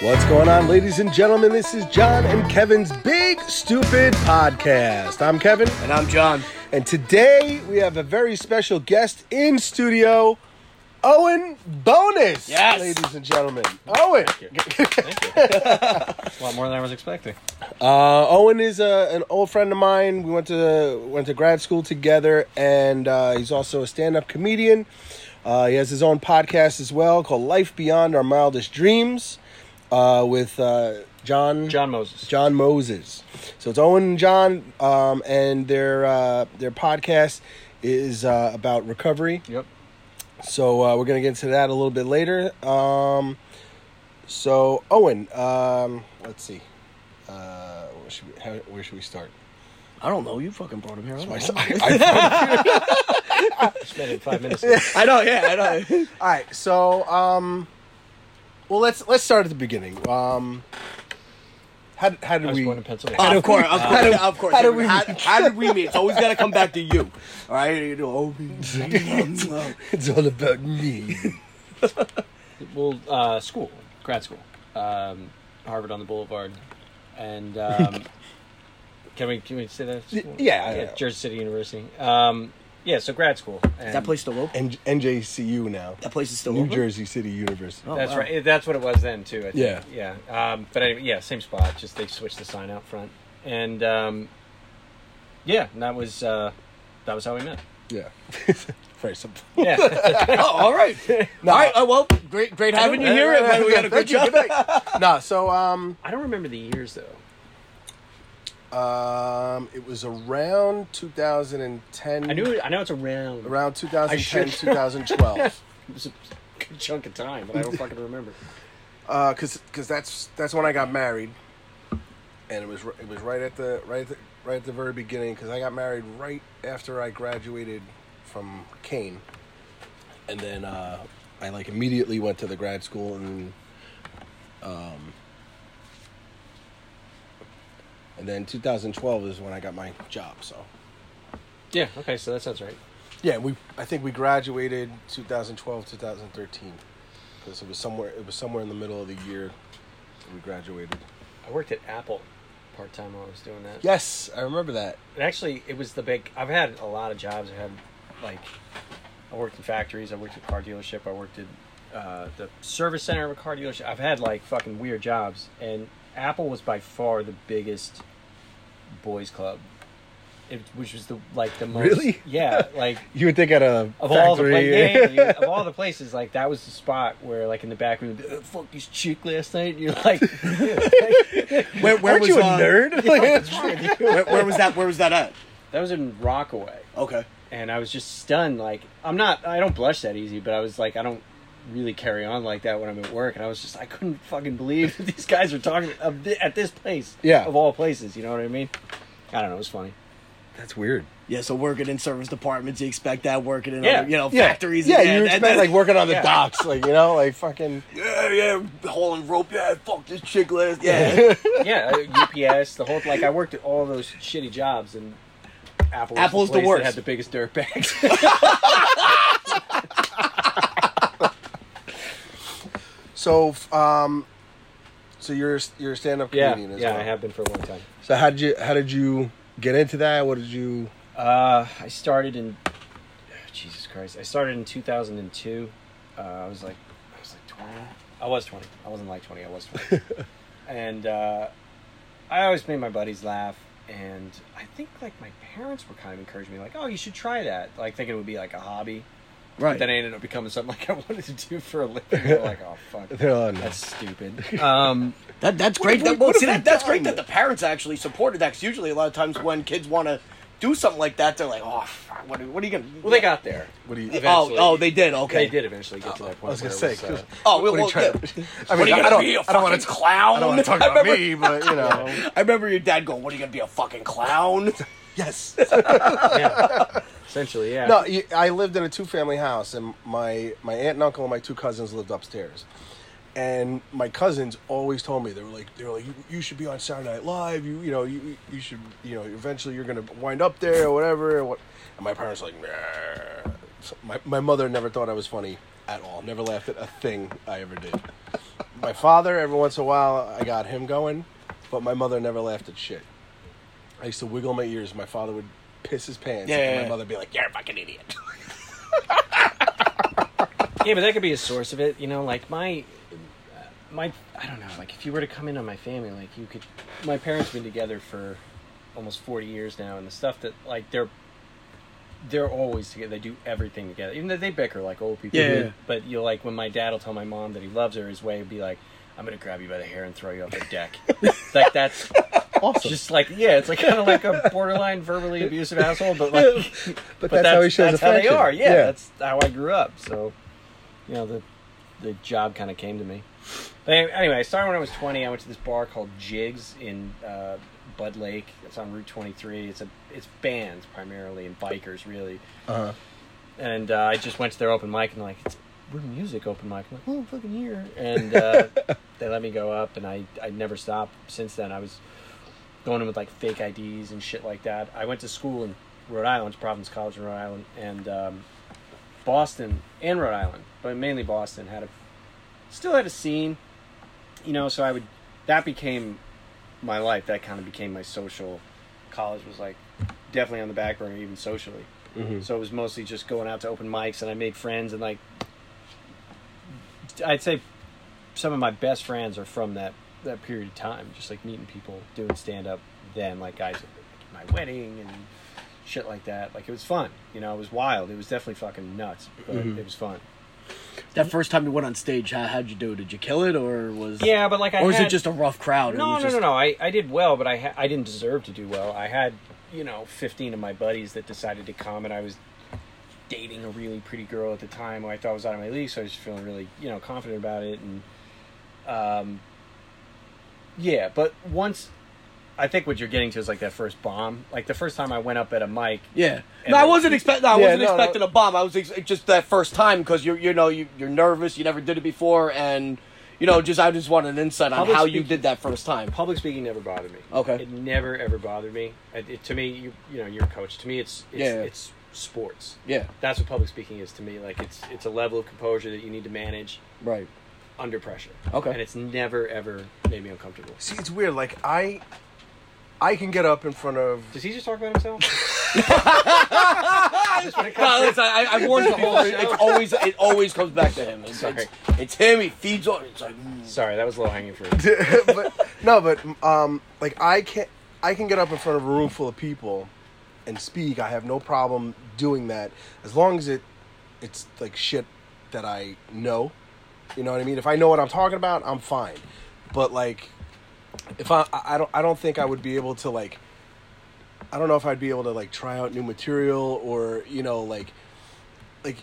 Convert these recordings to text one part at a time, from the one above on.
What's going on, ladies and gentlemen? This is John and Kevin's Big Stupid Podcast. I'm Kevin, And I'm John. and today we have a very special guest in studio, Owen Bonus. Yes. ladies and gentlemen, Owen. A lot more than I was expecting. Uh, Owen is uh, an old friend of mine. We went to went to grad school together, and uh, he's also a stand-up comedian. Uh, he has his own podcast as well called Life Beyond Our Mildest Dreams uh, with uh, John John Moses. John Moses. So it's Owen and John, um, and their uh, their podcast is uh, about recovery. Yep. So uh, we're gonna get into that a little bit later. Um, so Owen, um, let's see, uh, where should we, how, where should we start? I don't know. You fucking brought him here. I, don't I, know. I- Spent five minutes. I know. Yeah, I know. all right, so um, well let's let's start at the beginning. Um, how, how I did was we? born in Pennsylvania. Of course, of course, did- of course. how did we how, meet? how did we meet? It's always got to come back to you. All right, you know. Oh, it's all about me. well, uh, school, grad school, um, Harvard on the Boulevard, and um, can we can we say that? Y- yeah, yeah. Jersey City University. Um, yeah, so grad school. is And that place still open? N- NJCU now, That place is still New open. Jersey City University. Oh, That's wow. right. That's what it was then too. I think. Yeah. Yeah. Um, but anyway, yeah, same spot. Just they switched the sign out front, and um, yeah, and that was uh, that was how we met. Yeah, very simple. Yeah. Oh, all right. No. All right. Oh, well, great, great having you here. and we had a good Thank you. job. night. no, so um, I don't remember the years though. Um, it was around 2010. I knew. I know it's around. around 2010, should- 2012. It was a good chunk of time, but I don't fucking remember. Uh, because because that's that's when I got married, and it was it was right at the right at the, right at the very beginning because I got married right after I graduated from Kean, and then uh, I like immediately went to the grad school and um and then 2012 is when I got my job. So Yeah. Okay. So that sounds right. yeah, we I think we graduated 2012 2013 because it was somewhere it was somewhere in the middle of the year that we graduated. I worked at Apple part time while I was doing that. Yes, I remember that. And actually, it was the big. I've had a lot of jobs. I had like, I worked in factories. I worked at a car dealership. I worked at uh, the service center of a car dealership. I've had like fucking weird jobs, and Apple was by far the biggest boys club. It, which was the like the most Really? yeah like You would think at a of all the factory. pla- yeah, yeah, yeah, of all the places, like that was the spot where, like in the back room, "Uh, fuck this chick last night. And you're like, Where, where Aren't was you a uh, nerd? Where, where was that? Where was that at? that was in Rockaway, Okay. and I was just stunned. Like, I'm not, I don't blush that easy, but I was like, I don't really carry on like that when I'm at work, and I was just, I couldn't fucking believe that these guys were talking at this place, Yeah. of all places. You know what I mean? I don't know. It was funny. That's weird. Yeah, so working in service departments, you expect that. Working in, Yeah. other, you know, Yeah, factories. Yeah, and, you and- expect and- like working on the Yeah. docks, like you know, like fucking. Yeah, yeah, hauling rope. Yeah, fuck this chick last. Yeah, Yeah, uh, UPS, the whole like I worked at all those shitty jobs, and Apple was Apple's the place that worst. had the biggest dirt So, um, so you're you're a stand-up yeah, comedian as yeah, well. I have been for a long time. So how did you how did you get into that? What did you? Uh, I started in Jesus Christ. I started in 2002. Uh, I was like, I was like 20. I was 20. I wasn't like 20. I was 20. and uh, I always made my buddies laugh. And I think like my parents were kind of encouraging me, like, "Oh, you should try that." Like thinking it would be like a hobby. Right. But then I ended up becoming something like I wanted to do for a living. They're like, "Oh fuck, Oh, no. that's stupid." Um, That that's great. what- that, well, see, that, that's great that the parents actually supported that. Because usually, a lot of times when kids want to do something like that, they're like, "Oh, fuck, what, are- what are you gonna?" well, they got there. What do you? Oh, eventually- oh, they did. Okay. They did eventually get to that point. I was gonna where it say. was, uh, Oh, well, what are you well, trying yeah. to- I What are mean, you I gonna don't. be, a I don't want fucking to. clown? I don't want to talk about remember- me, but you know. I remember your dad going, "What are you gonna be a fucking clown?" Yes. yeah, essentially, yeah. No, you- I lived in a two-family house, and my my aunt and uncle and my two cousins lived upstairs. And my cousins always told me they were like they were like you, you should be on Saturday Night Live. You you know you you should you know eventually you're gonna wind up there or whatever. And, what, and my parents were like nah. So my my mother never thought I was funny at all. Never laughed at a thing I ever did. My father, every once in a while, I got him going, but my mother never laughed at shit. I used to wiggle my ears. My father would piss his pants, Yeah, and yeah, my yeah. mother would be like, "You're a fucking idiot." Yeah, but that could be a source of it. You know, like my, my, I don't know. Like if you were to come in on my family, like you could. My parents have been together for almost forty years now, and the stuff that like they're, they're always together. They do everything together, even though they bicker like old people. Yeah, do. yeah. But you know, like when my dad will tell my mom that he loves her, his way would be like, "I'm gonna grab you by the hair and throw you off the deck." like that's Awesome. just like yeah, it's like kind of like a borderline verbally abusive asshole, but like but, but that's, how he shows that's how they are. Yeah, that's how I grew up. So, you know, the the job kind of came to me. But anyway, I started when I was 20. I went to this bar called Jigs in uh, Budd Lake. It's on Route 23. It's a it's bands primarily and bikers really. uh-huh. And uh, I just went to their open mic and like it's we're music open mic. I'm like, oh, I'm fucking here. And uh, they let me go up, and I I never stopped since then. I was going in with like fake IDs and shit like that. I went to school in Rhode Island, Providence College in Rhode Island, and um, Boston and Rhode Island, but mainly Boston had a still had a scene, you know. So I would that became my life. That kind of became my social. College was like definitely on the back burner, even socially. Mhm. So it was mostly just going out to open mics, and I made friends, and like I'd say some of my best friends are from that that period of time. Just like meeting people doing stand up, then like guys at my wedding and shit like that. Like it was fun, you know. It was wild. It was definitely fucking nuts, but Mhm. it was fun. That first time you went on stage, how, how'd you do? Did you kill it, or was Yeah, but like I or was had, it just a rough crowd? It No, was no, no, no. I, I did well, but I ha- I didn't deserve to do well. I had you know fifteen of my buddies that decided to come, and I was dating a really pretty girl at the time who I thought was out of my league, so I was feeling really you know confident about it, and um, yeah. But once I think what you're getting to is like that first bomb. Like the first time I went up at a mic, Yeah. No, I wasn't expecting. No, I Yeah, wasn't no, no. expecting a bomb. I was ex- just that first time because you're you know you, you're nervous. You never did it before, and you know just I just wanted an insight on Public how you did that first time. public speaking never bothered me. Okay. it never ever bothered me. It, it- to me, you you know, you're a coach. To me, it's it's, Yeah. it's sports. Yeah. That's what public speaking is to me. Like it's it's a level of composure that you need to manage Right. Under pressure. Okay. And it's never ever made me uncomfortable. See, it's weird. Like I, I can get up in front of. Does he just talk about himself? No, listen, I, I warned the whole. It's always it always comes back to him. It's, Sorry. it's, it's him. He feeds on. It's like mm. Sorry, that was low hanging fruit. but no, but um, like I can, I can get up in front of a room full of people, and speak. I have no problem doing that as long as it, it's like shit that I know. You know what I mean? If I know what I'm talking about, I'm fine. But like, if I, I don't, I don't think I would be able to like. I don't know if I'd be able to like try out new material or you know like, like,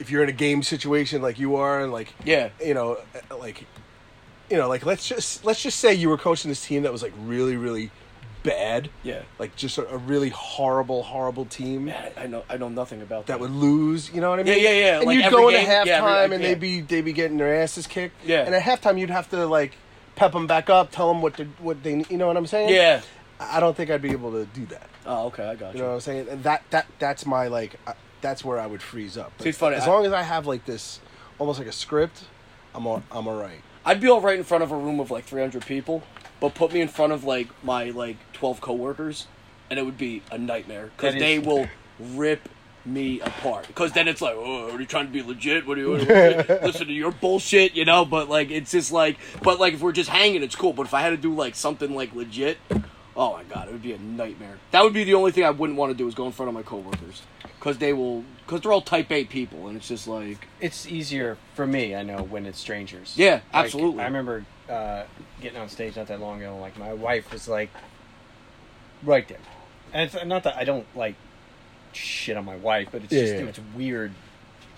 if you're in a game situation like you are and like yeah. you know, like, you know, like let's just let's just say you were coaching this team that was like really really bad, Yeah. like just a, a really horrible horrible team Man, I know. I know nothing about that. that would lose. You know what I mean? Yeah, yeah, yeah, And like you'd go into halftime yeah, every- and yeah. they'd be they'd be getting their asses kicked. Yeah. And at halftime you'd have to like pep them back up, tell them what they what they you know what I'm saying? Yeah. I don't think I'd be able to do that. Oh, okay. I got You you. know what I'm saying? And that that that's my like uh, that's where I would freeze up. See, it's funny, As I- long as I have like this almost like a script, I'm all, I'm all right. I'd be all right in front of a room of like 300 people, but put me in front of like my like 12 coworkers, and it would be a nightmare because they will rip me apart. Because then it's like, oh, are you trying to be legit? What are you? What are you listen to your bullshit, you know? But like, it's just like, but like, if we're just hanging, it's cool. But if I had to do like something like legit, oh my god, it would be a nightmare. That would be the only thing I wouldn't want to do is go in front of my coworkers. Because they will, because they're all type A people, and it's just like, It's easier for me, I know, when it's strangers. Yeah, Like, absolutely. I remember uh, getting on stage not that long ago. Like my wife was like, right there, and it's not that I don't like shit on my wife, but it's Yeah, just yeah. it's weird.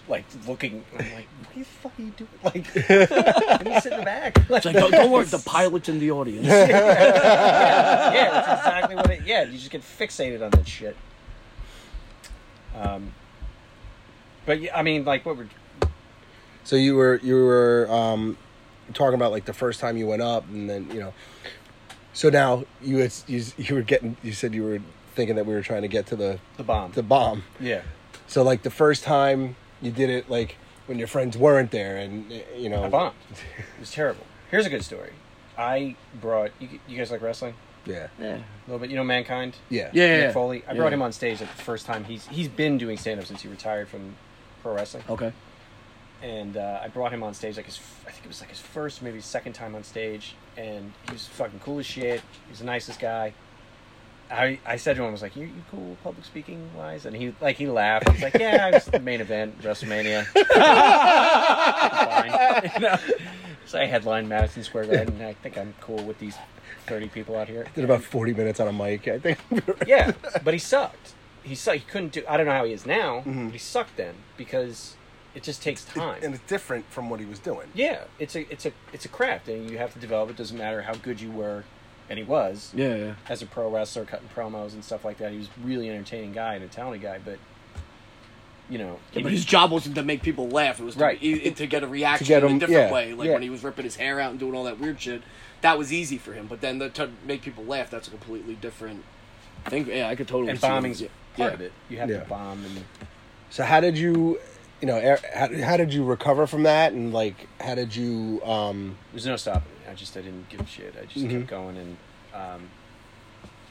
Like looking, I'm like, what the fuck are you doing? Like, let me sit in the back. it's like, don't, don't worry, the pilot's in the audience. yeah, yeah, that's exactly what it. Yeah, you just get fixated on that shit. Um, but yeah, I mean, like what we're So you were you were um, talking about like the first time you went up, and then you know. So now you had, you you were getting you said you were thinking that we were trying to get to the the bomb. the bomb. yeah. So like the first time you did it, like when your friends weren't there, and you know, I bombed. It was terrible. Here's a good story. I brought you. You guys like wrestling? yeah, Yeah. A little bit. You know Mankind. yeah, Yeah, yeah, Mick yeah. Foley. I Yeah. brought him on stage like the first time he's he's been doing stand up since he retired from pro wrestling. Okay. And uh, I brought him on stage like his I think it was like his first maybe second time on stage, and he was fucking cool as shit. He's the nicest guy. I, I said to him, I was like, "You you cool public speaking wise?" And he like he laughed. He's like, "Yeah, I was the main event WrestleMania." Fine. You know? So I headlined Madison Square Garden. and I think I'm cool with these thirty people out here. Did about forty minutes on a mic, I think. Yeah, but he sucked. He sucked. He couldn't do. I don't know how he is now. Mhm. But he sucked then because it just takes time. and it's different from what he was doing. Yeah, it's a it's a it's a craft, and you have to develop. It doesn't matter how good you were, and he was Yeah, yeah. as a pro wrestler, cutting promos and stuff like that. He was really entertaining guy and a talented guy, but you know, Yeah, but his job wasn't to make people laugh. It was to, Right. i- to get a reaction get in a different yeah, way. Like yeah. when he was ripping his hair out and doing all that weird shit, that was easy for him. But then the, to make people laugh, that's a completely different thing. Yeah, I could totally. and see bombing's part yeah. of it. You have Yeah. to bomb, and So how did you, you know, how, how did you recover from that, and like how did you? um there's no stopping. it. I just I didn't give a shit. I just Mhm. kept going, and um,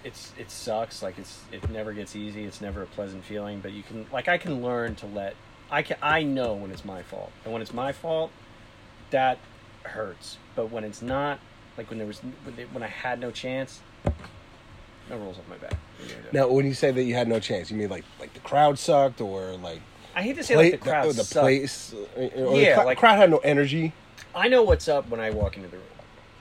it's it sucks. Like it's it never gets easy. It's never a pleasant feeling. But you can like I can learn to let I can I know when it's my fault, and when it's my fault, that hurts. But when it's not, like when there was when, they, when I had no chance, no rolls off my back. What are you gonna do? Now, when you say that you had no chance, you mean like like the crowd sucked, or like I hate to say like the crowd or the sucked. place, or Yeah, the cl- like- crowd had no energy. I know what's up when I walk into the room.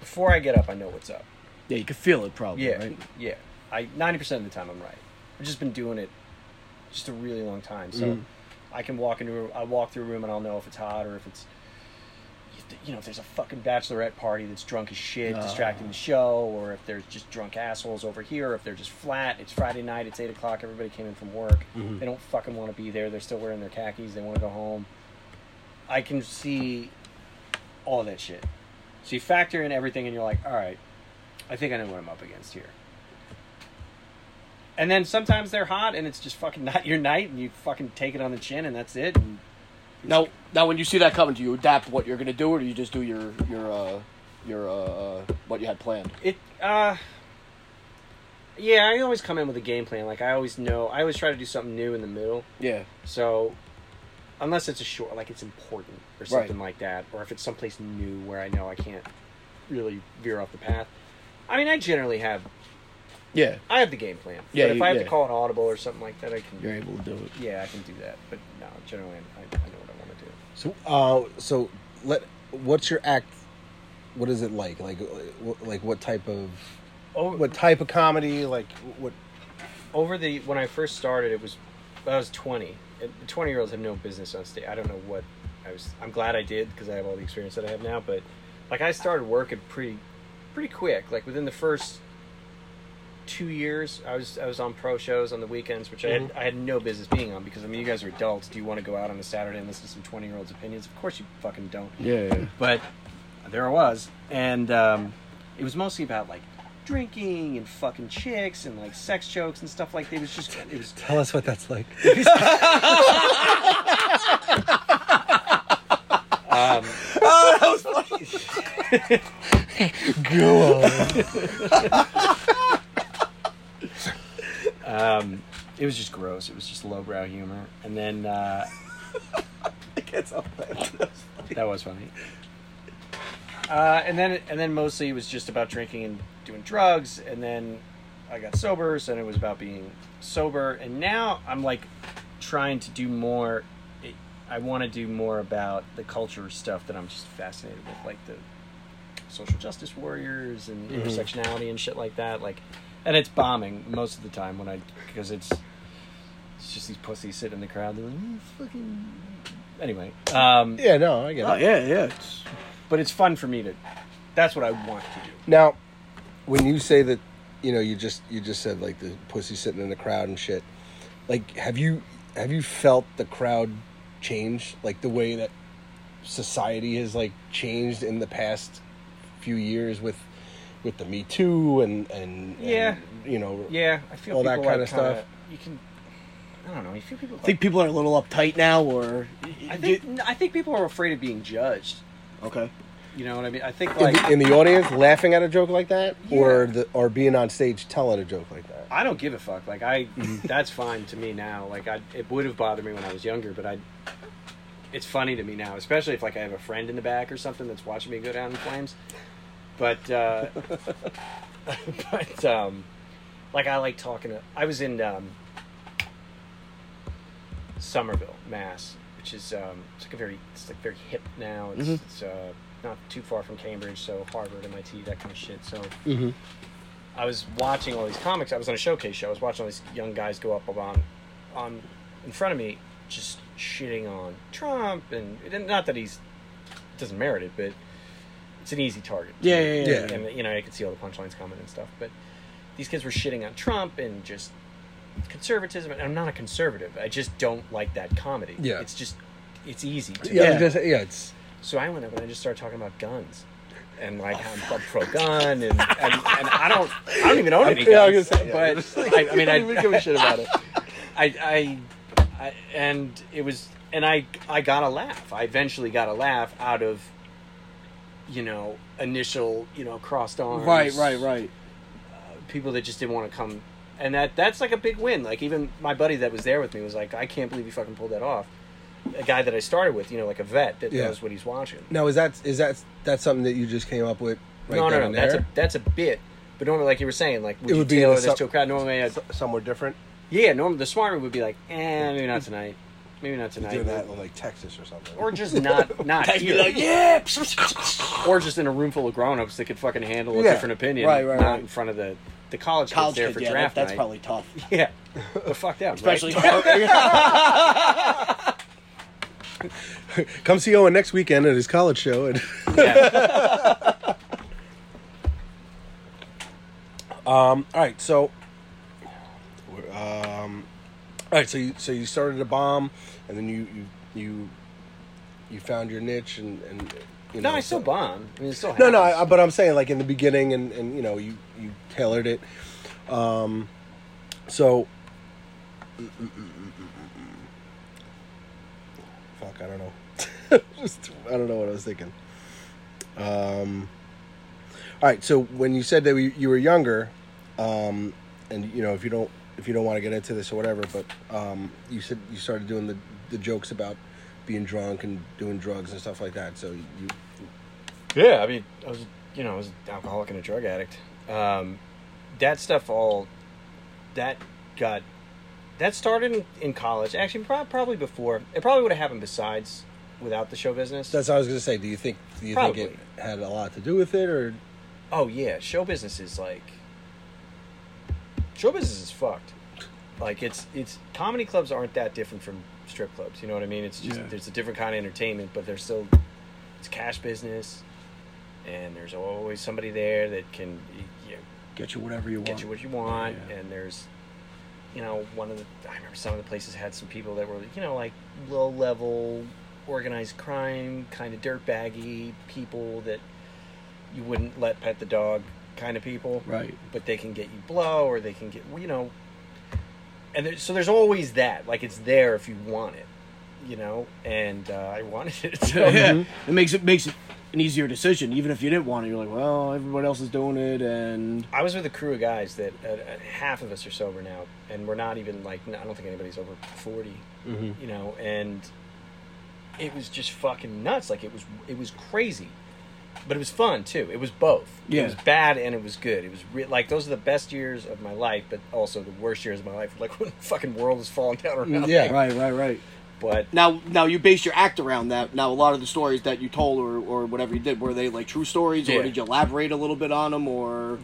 Before I get up, I know what's up. Yeah, you can feel it probably. Yeah, Right? yeah. I ninety percent of the time I'm right. I've just been doing it just a really long time, so Mhm. I can walk into a, I walk through a room and I'll know if it's hot or if it's you know if there's a fucking bachelorette party that's drunk as shit Ah. distracting the show or if there's just drunk assholes over here or if they're just flat it's friday night it's 8 o'clock everybody came in from work Mhm. they don't fucking want to be there they're still wearing their khakis they want to go home i can see all that shit so you factor in everything and you're like all right i think i know what i'm up against here and then sometimes they're hot and it's just fucking not your night and you fucking take it on the chin and that's it and Now, now, when you see that coming, do you adapt what you're gonna do, or do you just do your your uh, your uh, what you had planned? It uh yeah, I always come in with a game plan. Like I always know I always try to do something new in the middle. Yeah. So unless it's a short like it's important or something like that, or if it's someplace new where I know I can't really veer off the path. I mean I generally have Yeah. I have the game plan. Yeah, But if you- I have yeah. to call an audible or something like that I can You're able to do it. Yeah, I can do that. But no, generally I, So, uh, so let what's your act? What is it like? Like, what, like what type of Oh, what type of comedy? Like what? over the when I first started, it was I was twenty. Twenty year olds have no business on stage. I don't know what I was. I'm glad I did because I have all the experience that I have now. But like I started working pretty pretty quick. Like within the first two years, I was I was on pro shows on the weekends, which I had I had no business being on because I mean you guys are adults. Do you want to go out on a Saturday and listen to some twenty year olds' opinions? Of course you fucking don't Yeah. yeah. but there I was, and um, it was mostly about like drinking and fucking chicks and like sex jokes and stuff like that. It was just it was Tell us what that's like. um, Oh, that was funny. Go on. um, it was just gross. It was just lowbrow humor, and then uh, I can't stop that. that was funny. Uh, and then and then mostly it was just about drinking and doing drugs, and then I got sober, so then it was about being sober, and now I'm like trying to do more. It, I want to do more about the culture stuff that I'm just fascinated with, like the social justice warriors and Mhm. intersectionality and shit like that. Like, and it's bombing most of the time when I because it's it's just these pussies sitting in the crowd. They're like, "Mm, fucking. Anyway, um, Yeah, no, I get Oh it. yeah, yeah. It's, but it's fun for me to. That's what I want to do. Now, when you say that, you know, you just you just said like the pussy sitting in the crowd and shit. Like, have you have you felt the crowd change? Like the way that society has like changed in the past few years with with the Me Too and and, and, Yeah. you know Yeah, I feel All that kinda like kinda, stuff. You can. I don't know. You feel people. I think people are a little uptight now, or I think I think people are afraid of being judged. okay. You know what I mean? I think In like the, in the audience, laughing at a joke like that, or the or being on stage telling a joke like that. I don't give a fuck. Like I, mm-hmm. that's fine to me now. Like I, it would have bothered me when I was younger, but I, it's funny to me now, especially if like I have a friend in the back or something that's watching me go down in flames. But, uh, but um, like I like talking to. I was in um, Somerville, Mass, which is um, it's like a very, it's like very hip now. It's, Mhm. it's uh, not too far from Cambridge, so Harvard, MIT, that kind of shit. So. Mm-hmm. I was watching all these comics. I was on a showcase show. I was watching all these young guys go up on, on, in front of me, just shitting on Trump, and and not that he's doesn't merit it, but it's an easy target. Yeah, yeah, yeah. Yeah. And you know, I could see all the punchlines coming and stuff. But these kids were shitting on Trump and just conservatism. And I'm not a conservative. I just don't like that comedy. Yeah. it's just it's easy. To Yeah, Yeah. just- yeah, it's so I went up and I just started talking about guns. And like how I'm pro gun, and, and, and I don't, I don't even own any Yeah, I was guns. gonna yeah. but I, I mean, I don't even give a shit about it. I, I, I, and it was, and I, I got a laugh. I eventually got a laugh out of, you know, initial, you know, crossed arms. Right, right, right. People that just didn't want to come, and that that's like a big win. Like even my buddy that was there with me was like, I can't believe you fucking pulled that off. A guy that I started with, you know, like a vet that Yeah. knows what he's watching. now is that is that that's something that you just came up with? Right no, then no, and no. That's a that's a bit. But normally, like you were saying, like would It you would be in tailor this sub- to a crowd? Normally, I'd, S- somewhere different. yeah. Normally, the smart move would be like, eh, maybe not tonight. Maybe not tonight. Doing that in like Texas or something. Or just not not here. like, yeah. or just in a room full of grown-ups that could fucking handle a Yeah. different opinion, Right, right, not right. in front of the the college, College kids there kid, for yeah, that, draft that's night. probably tough. yeah, but fuck them, Especially. right? Come see Owen next weekend at his college show. And yeah. um, all right, so um, all right, so you so you started a bomb, and then you you you, you found your niche, and and you No, know, I still so, bomb. I mean, it still no, no, I, but I'm saying like in the beginning, and and you know you you tailored it. Um, so. Fuck, I don't know. Just, I don't know what I was thinking. Um, all right, so when you said that you were younger, um, and you know if you don't if you don't want to get into this or whatever, but um, you said you started doing the the jokes about being drunk and doing drugs and stuff like that. So you Yeah, I mean, I was, you know, I was an alcoholic and a drug addict. Um, that stuff all, that got, that started in, in college. Actually, prob- probably before. It probably would have happened besides, without the show business. That's what I was gonna say. Do you think do you Probably. think it had a lot to do with it, or oh yeah, show business is like, show business is fucked. Like it's it's comedy clubs aren't that different from strip clubs. You know what I mean? It's just Yeah. there's a different kind of entertainment, but there's still it's cash business, and there's always somebody there that can you know, Get you whatever you want. get you what you want Yeah. and there's you know one of the i remember some of the places had some people that were you know like low level organized crime kind of dirtbaggy people that you wouldn't let pet the dog kind of people Right. but they can get you blow or they can get you know and there, so there's always that like it's there if you want it you know and uh, i wanted it so yeah. It makes it makes it an easier decision, even if you didn't want it. You're like, well, everybody else is doing it, and I was with a crew of guys that uh, uh, half of us are sober now, and we're not even like I don't think anybody's over 40 Mhm. you know, and it was just fucking nuts. Like it was, it was crazy, but it was fun too. It was both. Yeah. It was bad and it was good. It was re- like those are the best years of my life, but also the worst years of my life. Like when the fucking world is falling down around. Yeah. me. right, right, right. But Now, now you base your act around that. Now, a lot of the stories that you told or, or whatever you did were they like true stories, Yeah. or did you elaborate a little bit on them, or?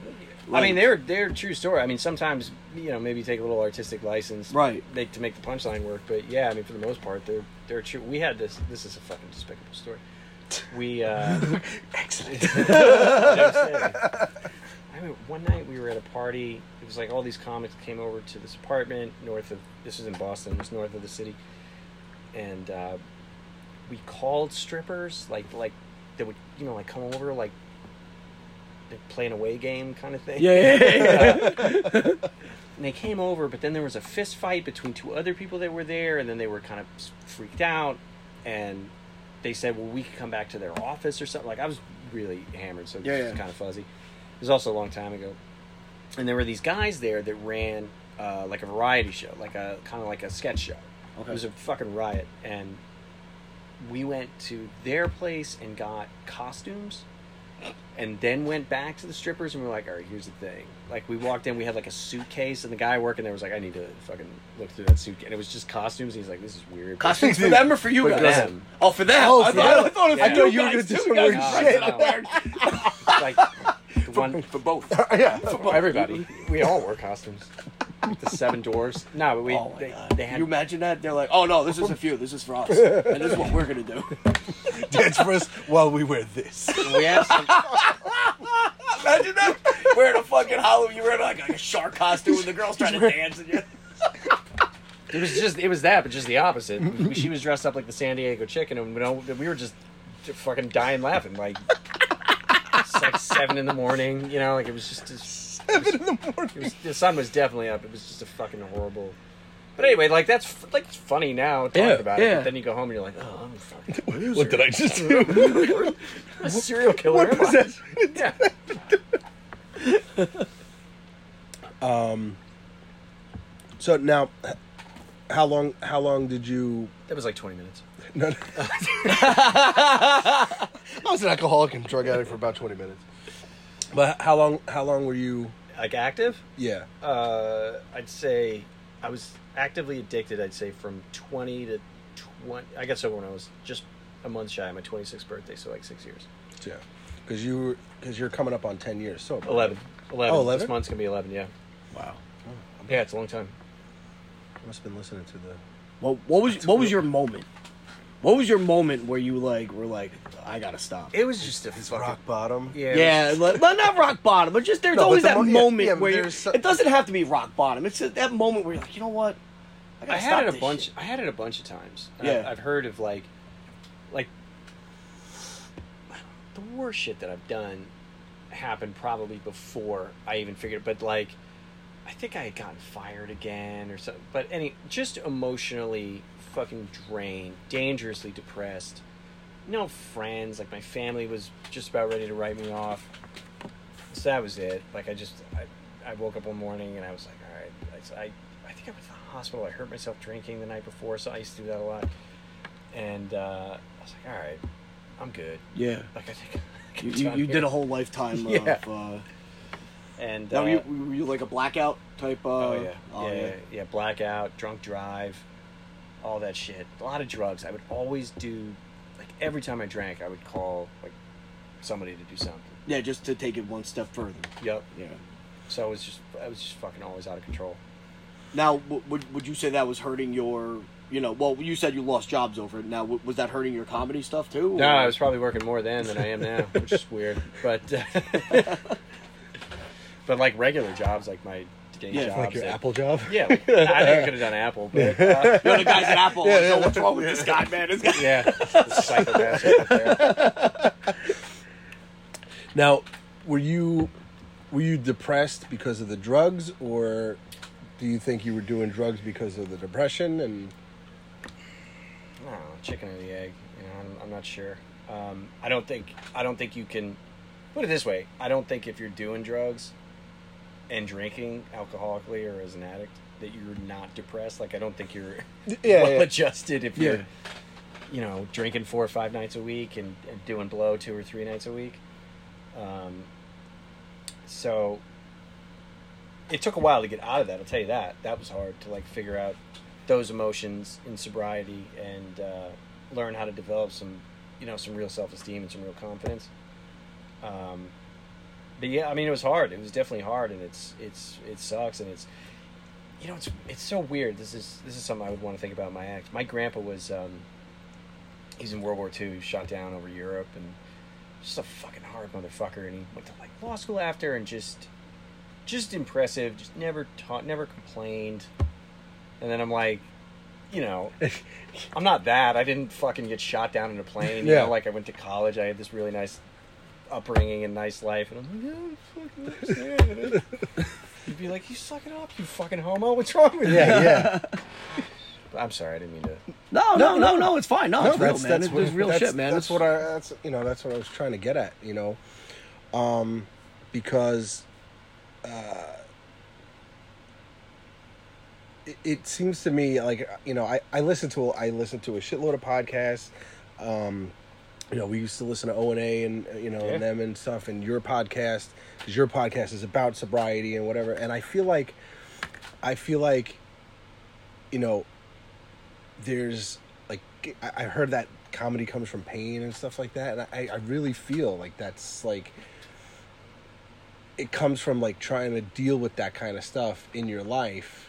I mean, they're they're true story. I mean, sometimes you know maybe take a little artistic license, Right. Make to make the punchline work. But yeah, I mean, for the most part, they're they're true. We had this. This is a fucking despicable story. We uh, excellent. I mean, one night we were at a party. It was like all these comics came over to this apartment north of. This is in Boston. It was north of the city, and uh, we called strippers like like that would you know like come over like they play an away game kind of thing. Yeah, yeah, yeah, yeah. And they came over, but then there was a fist fight between two other people that were there, and then they were kind of freaked out, and they said, "Well, we could come back to their office or something." Like I was really hammered, so it Yeah, was yeah. kind of fuzzy. It was also a long time ago, and there were these guys there that ran uh, like a variety show, like a kind of like a sketch show. Okay. It was a fucking riot, and we went to their place and got costumes and then went back to the strippers and we are like, all right, here's the thing. Like we walked in, we had like a suitcase, and the guy working there was like, I need to fucking look through that suitcase, and it was just costumes. And he's like, this is weird. Costumes for them or for you For guys? them. Oh, for them. Oh, I, for thought, them. I thought it was Yeah. for I thought you were guys, gonna do some weird shit. like one for both. yeah. for both. everybody. We all wore costumes. the seven doors. No, but we oh my they, god! they had you imagine that? They're like, "Oh no, this is a few. This is for us, and this is what we're gonna do." Dance for us while we wear this. we had some, Imagine that wearing a fucking Halloween. You're wearing like a shark costume, and the girl's trying to dance, and you. It was just it was that, but just the opposite. she was dressed up like the San Diego chicken, and we, know, we were just fucking dying laughing. Like it's like seven in the morning, you know, like it was just. Seven in the morning. It was, the sun was definitely up. It was just a fucking horrible. But anyway, like that's like it's funny now talking Yeah, about it. But then you go home and you're like, oh, I'm a fucking loser. What did I just do? a serial killer. What am was that? Yeah. Um. So now, how long? How long did you? That was like 20 minutes. No, no. I was an alcoholic and drug addict for about twenty minutes. But how long? How long were you? Like active? Yeah. Uh, I'd say I was actively addicted. I'd say from 20 to 20. I got sober when I was just a month shy of my 26th birthday, so like six years. Yeah. Because you because you're coming up on ten years So 11. 11. Oh, 11? This month's gonna be 11. Yeah. Wow. Yeah, it's a long time. I must have been listening to the. Well, what was what was your moment? What was your moment where you like were like, I gotta stop? It was just a His fucking rock bottom. Yeah. it Yeah, was- like, well, not rock bottom, but just there's No, but always the that mo- yeah, moment yeah, but where you, there's so- it doesn't have to be rock bottom. It's just that moment where you're like, you know what? gotta I stop had it a this bunch. shit. I had it a bunch of times. And Yeah. I've, I've heard of like, like the worst shit that I've done happened probably before I even figured. But like, I think I had gotten fired again or something. But any, just emotionally fucking drained, dangerously depressed. No friends. Like my family was just about ready to write me off. So that was it. Like I just, I, I woke up one morning and I was like, all right, I, I, I think I went to the hospital. I hurt myself drinking the night before, so I used to do that a lot. And uh, I was like, all right, I'm good. Yeah, Like I think I you, you, you did a whole lifetime Yeah. of. Uh, And now, uh, were you, were you like a blackout type? Uh, oh yeah, oh, yeah, yeah, yeah, blackout, drunk drive, all that shit. A lot of drugs. I would always do, like every time I drank, I would call like somebody to do something. Yeah, just to take it one step further. Yep. Yeah. So I was just, I was just fucking always out of control. Now, w- would would you say that was hurting your? You know, well, you said you lost jobs over it. Now, w- was that hurting your comedy stuff too? No, or- I was probably working more then than I am now, which is weird. But uh, but like regular jobs, like my day Yeah, jobs. Like your that- Apple job. Yeah, like, I think I could have done Apple, but uh, You know, the guys at Apple. Yeah, like, yeah. What's wrong with this guy, man? This guy. yeah, the psychopath. Now, were you were you depressed because of the drugs, or do you think you were doing drugs because of the depression? And I know, chicken or the egg. You know, I'm, I'm not sure. Um, I don't think I don't think you can put it this way. I don't think if you're doing drugs and drinking alcoholically or as an addict that you're not depressed. Like I don't think you're Yeah, well yeah. adjusted if you're you know drinking four or five nights a week and, and doing blow two or three nights a week. Um, so it took a while to get out of that. I'll tell you that. That was hard to like figure out those emotions in sobriety and uh, learn how to develop some, you know, some real self esteem and some real confidence. Um, but yeah, I mean, it was hard. It was definitely hard, and it's it's it sucks, and it's you know, it's it's so weird. This is this is something I would want to think about in my act. My grandpa was um, he's in World War II, he was shot down over Europe, and just a fucking hard motherfucker. And he went to like law school after, and just just impressive. Just never taught, never complained. And then I'm like, you know, I'm not that. I didn't fucking get shot down in a plane. You Yeah. know, like I went to college. I had this really nice upbringing and nice life, and I'm like, yeah, I fucking understand. You'd be like, you suck it up, you fucking homo. What's wrong with you? Yeah, yeah. I'm sorry, I didn't mean to. No, no, no, no, it's fine. No, it's real, that's, man. that's It's, what, real that's, shit, man. That's It's- what I. That's you know. That's what I was trying to get at. You know, um, because uh, it, it seems to me like you know I I listen to I listen to a shitload of podcasts. Um, you know, we used to listen to O and A and uh, you know Yeah. and them and stuff, and your podcast because your podcast is about sobriety and whatever. And I feel like, I feel like, you know, there's like I I heard that comedy comes from pain and stuff like that, and I, I really feel like that's like it comes from like trying to deal with that kind of stuff in your life,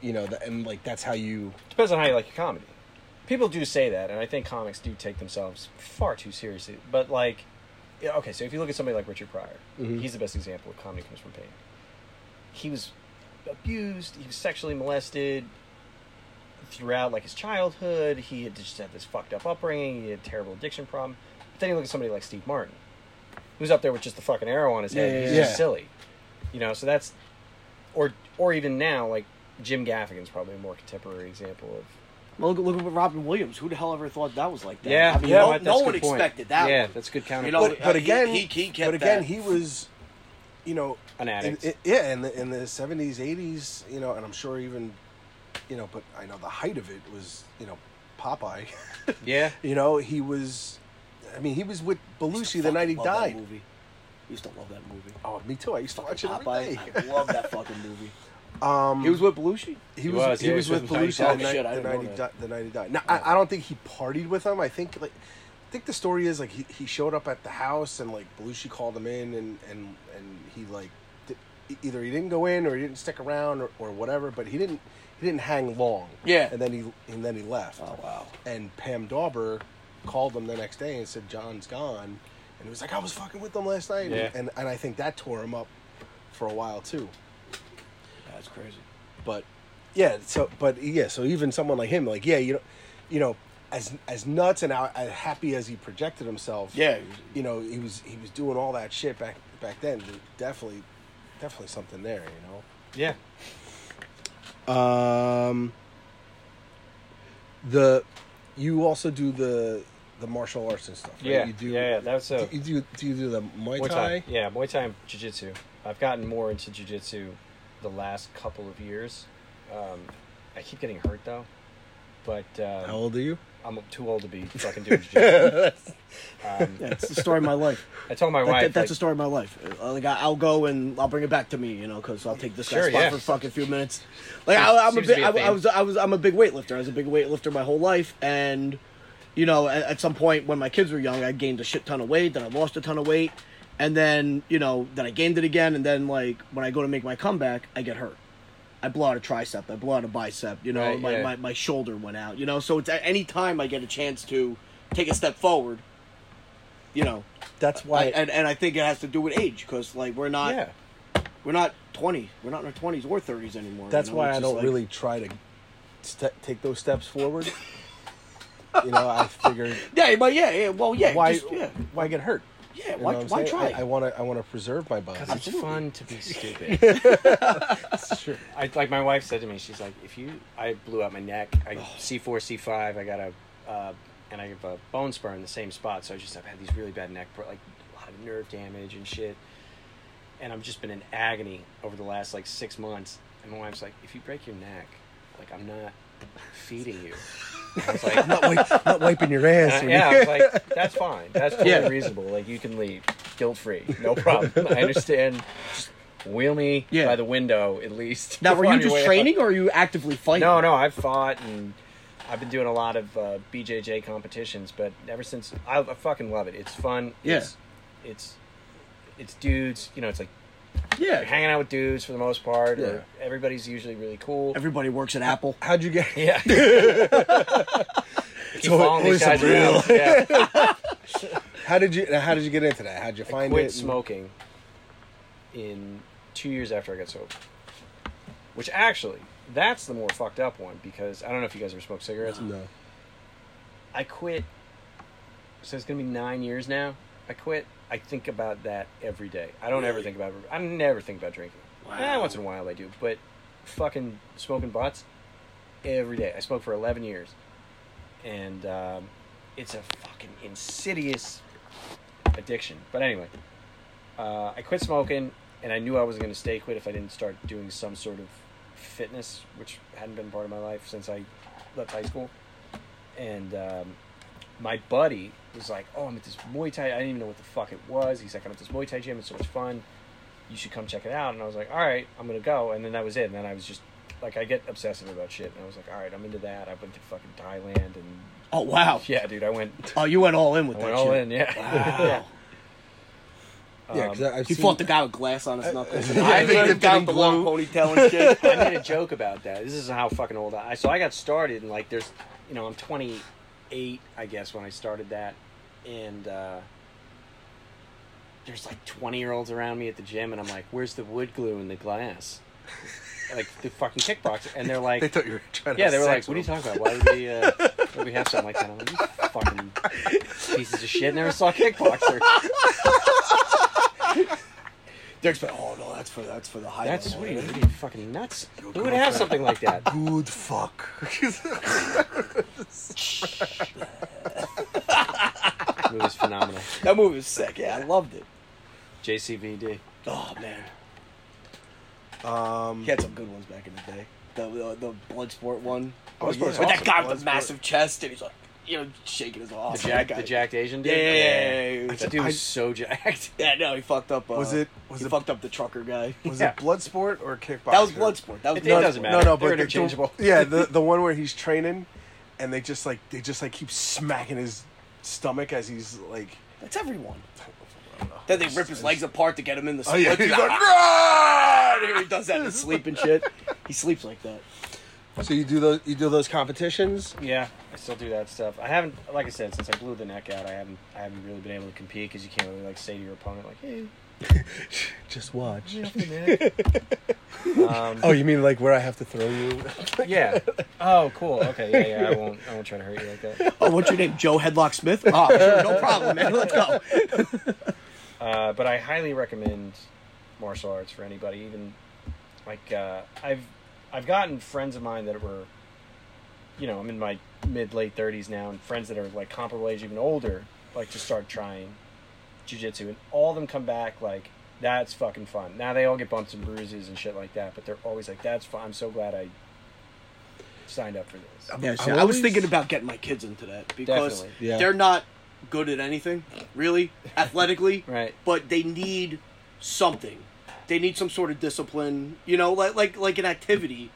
you know, and like that's how you Depends on how you like your comedy. People do say that, and I think comics do take themselves far too seriously. But like, yeah, okay, so if you look at somebody like Richard Pryor, Mhm. he's the best example of comedy comes from pain. He was abused. He was sexually molested throughout like his childhood. He had just had this fucked up upbringing. He had a terrible addiction problem. But then you look at somebody like Steve Martin, who's up there with just the fucking arrow on his head. Yeah, yeah, He's just silly, you know. So that's, or or even now, like Jim Gaffigan's probably a more contemporary example of look, look at Robin Williams. Who the hell ever thought that was like that? Yeah, I mean, yeah, no, that's no a one point. expected that. Yeah, one. that's good counter. You know, but, but he- again, he- he kept but again, that. he was, you know, An addict. in- in- yeah, in the in the seventies, eighties, you know, and I'm sure even, you know, but I know the height of it was, you know, Popeye. yeah, you know, he was, I mean, he was with Belushi the night he Fucking love that died. movie. Used to love that movie. Oh, me too. I used to watch it every Popeye. I love that fucking movie. Um, He was with Belushi. he He was, was, he yeah, was was with with Belushi the the night- night, shit, I the, night he that. died, the night he died. Now, I, I don't think he partied with him. I think like, I think the story is like he, he showed up at the house and like Belushi called him in and and and he like di- either he didn't go in or he didn't stick around or, or whatever, but he didn't he didn't hang long. Yeah. and then he and then he left. Oh wow. And Pam Dawber called him the next day and said John's gone, and he was like I was fucking with them last night, Yeah. and and I think that tore him up for a while too. That's crazy. But yeah, so but yeah, so even someone like him, like yeah, you know, you know, as as nuts and out, as happy as he projected himself, Yeah. you know, he was he was doing all that shit back back then. Definitely, definitely something there, you know. yeah. Um, the you also do the the martial arts and stuff. Right? Yeah, you do. yeah, yeah, that's a- do you do, do you do the Muay, Muay Thai? Thai. Yeah, Muay Thai and Jiu Jitsu. I've gotten more into Jiu Jitsu the last couple of years. Um, I keep getting hurt though, but How um, old are you? I'm too old to be fucking doing Jiu Jitsu. Um, Yeah, it's the story of my life. I told my That- wife, that- that's like, the story of my life. Uh, Like I, I'll go and I'll bring it back to me, you know, because I'll take this Sure, guy's spot yeah. for a fucking few minutes. Like I, I'm a big, be a I, I was, I was, I'm a big weightlifter. I was a big weightlifter my whole life, and you know, at, at some point when my kids were young, I gained a shit ton of weight. Then I lost a ton of weight, and then you know, then I gained it again, and then like when I go to make my comeback, I get hurt. I blow out a tricep. I blow out a bicep. You know, Right, my, yeah. my my shoulder went out. You know, so it's at any time I get a chance to take a step forward. You know, That's why. I, and and I think it has to do with age because like we're not yeah, we're not twenty we're not in our twenties or thirties anymore. That's you know? why It's I don't like- really try to ste- take those steps forward. you know, I figured yeah but yeah yeah well yeah why just, yeah why get hurt? Yeah You know why what I'm why try I want to I want to preserve my body. because it's Absolutely. fun to be stupid. That's true. I like my wife said to me, she's like, if you, I blew out my neck, I C four, C five, I got a, uh, and I have a bone spur in the same spot, so I just I've had these really bad neck, pro- like a lot of nerve damage and shit, and I've just been in agony over the last like six months. And my wife's like, if you break your neck, like I'm not feeding you. I was like, not, wipe, not wiping your ass. I- yeah, I was like, that's fine. That's totally Yeah. reasonable. Like, you can leave guilt free. No problem. I understand. Just wheel me Yeah. by the window, at least. now were you just training or are you actively fighting No, no, I've fought and I've been doing a lot of uh, BJJ competitions, but ever since I, I fucking love it. It's fun. Yeah. It's, it's it's dudes. You know, it's like yeah you're hanging out with dudes for the most part. Yeah. Everybody's usually really cool. everybody works at Apple How'd you get? yeah. Keep following these always guys around. Yeah. How did you? How did you get into that? How'd you find quit it? smoking in two years after I got sober. Which actually, that's the more fucked up one because I don't know if you guys ever smoked cigarettes. No. I quit. So it's gonna be nine years now. I quit. I think about that every day. I don't ever Really? think about. I never think about drinking. Wow. Eh, once in a while I do, but fucking smoking butts every day. I smoked for eleven years, and um, it's a fucking insidious addiction. But anyway, uh, I quit smoking, and I knew I wasn't going to stay quit if I didn't start doing some sort of fitness, which hadn't been part of my life since I left high school. And um, my buddy was like, "Oh, I'm at this Muay Thai. I didn't even know what the fuck it was." He's like, "I'm at this Muay Thai gym. It's so much fun. You should come check it out." And I was like, "All right, I'm gonna go." And then that was it. And then I was just like, I get obsessive about shit, and I was like, "All right, I'm into that." I went to fucking Thailand, and Oh wow. yeah, dude, I went. Oh, you went all in with I that went all shit. in, yeah. Wow. Yeah, because Um, I've He seen, fought the guy with glass on his knuckles. Yeah, I they think dipped it down in the long glue. ponytail and shit. I made a joke about that. This is how fucking old I. So I got started, and like, there's, you know, I'm 28, I guess, when I started that, and uh, there's like 20 year olds around me at the gym, and I'm like, "Where's the wood glue in the glass?" like the fucking kickboxer, and they're like, they thought you were trying to "Yeah." They were like, "What are you talking about? Why would we? Uh, would we have something like that?" I'm like, "You fucking pieces of shit! Never saw a kickboxer." They're expecting, oh no, that's for that's for the high. That's level, what are you, right? what are you fucking nuts? Who would have something like that? Good fuck. It was phenomenal. That movie was sick. Yeah, I loved it. JCVD. Oh man, um, he had some good ones back in the day. The the, the Bloodsport one. Oh, yeah, with that guy with the massive chest, and he's like, you know, shaking his The off. Jack, that the jacked Asian dude. Yeah, yeah, yeah, yeah, yeah. That dude was so jacked. Yeah, no, he fucked up. Uh, Was it- was he it- fucked up the trucker guy? was Yeah. it Bloodsport or Kickboxer? That was Bloodsport. That was It- it doesn't matter. No, no, They're but the- interchangeable. The, yeah, the the one where he's training, and they just like they just like keep smacking his stomach as he's like. That's everyone. Then they rip his legs apart to get him in the Oh, yeah. He's like, "Run!" Here he does that in his sleep and shit. He sleeps like that. So you do those you do those competitions? Yeah, I still do that stuff. I haven't, like I said, since I blew the neck out, I haven't, I haven't really been able to compete because you can't really like say to your opponent like, "Hey, Just watch. um, Oh, you mean like where I have to throw you? yeah. Oh, cool. Okay, yeah, yeah. I won't, I won't try to hurt you like that. Oh, what's your name? Joe Headlock Smith? Oh, sure, no problem, man. Let's go. Uh, but I highly recommend martial arts for anybody. Even like uh, I've I've gotten friends of mine that were, you know, I'm in my mid late thirties now, and friends that are like comparable age, even older, like to start trying jujitsu, and all of them come back like that's fucking fun. Now they all get bumps and bruises and shit like that, but they're always like, "That's fun. I'm so glad I signed up for this." Yeah, see, I'm I was thinking about getting my kids into that because Definitely. Yeah. they're not good at anything, really, athletically. Right. But they need something. They need some sort of discipline, you know, like like like an activity.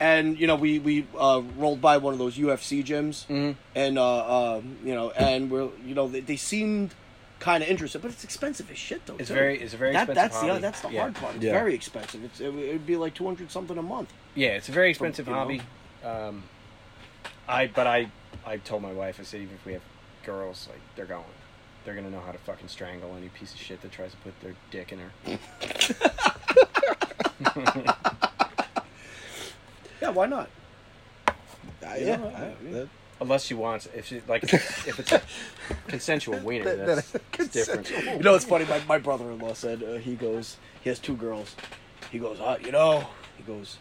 And you know, we we uh, rolled by one of those UFC gyms, Mhm. and uh, um, you know, and we're you know they, they seemed kind of interested, but it's expensive as shit though. It's too. very- it's a very that, expensive That's the that's the Yeah. hard part. It's Yeah. very expensive. It's it, would be like two hundred something a month. Yeah, it's a very expensive you know? hobby. Um, I but I I told my wife I said even if we have girls like they're going, they're gonna know how to fucking strangle any piece of shit that tries to put their dick in her. Yeah, why not? yeah, know, I- yeah. that- Unless she wants, if she like, if it's a consensual wiener, That- that's, that- that's different. You know, it's funny. My, my brother-in-law said uh, he goes. He has two girls. He goes. Uh, you know. He goes.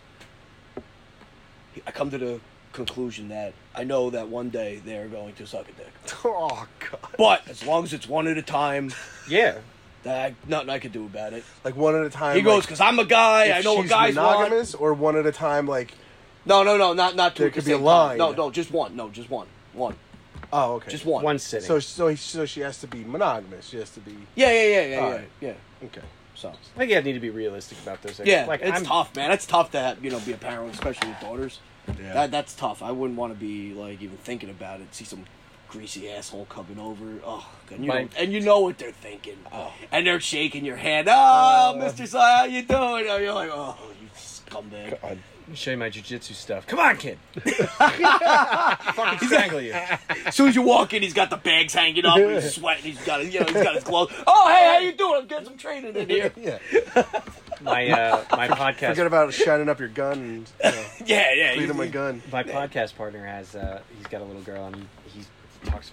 he- I come to the conclusion that I know that one day they're going to suck a dick, oh god! but as long as it's one at a time, Yeah, that nothing I can do about it. Like one at a time. He goes because I'm a guy. if I know what she's guys want. monogamous, or one at a time. Like No, no, no, not not two. There could be a line. time. No, no, just one. No, just one. One. oh, okay, Just one. one sitting. So so so she has to be monogamous. She has to be Yeah, yeah, yeah, yeah, All yeah, right. yeah. okay. So. I think you need to be realistic about this. Yeah, like it's I'm, tough, man. It's tough to have, you know be a parent, especially with daughters. Yeah. That that's tough. I wouldn't want to be like even thinking about it. See some greasy asshole coming over. Oh, God, and you know, and you know what they're thinking. Oh. And they're shaking your hand. Oh, oh Mister Si, how you doing? And you're like, oh, you scumbag. God. Let me show you my jujitsu stuff. Come on, kid. fucking strangle you. As soon as you walk in, he's got the bags hanging up. He's sweating. He's got his, you know, he's got his gloves. Oh, hey, how you doing? I'm getting some training in here. Yeah. My uh, my podcast. Forget about shining up your gun and you know, Yeah, yeah. cleaning my gun. My podcast partner has uh, he's got a little girl and he, he talks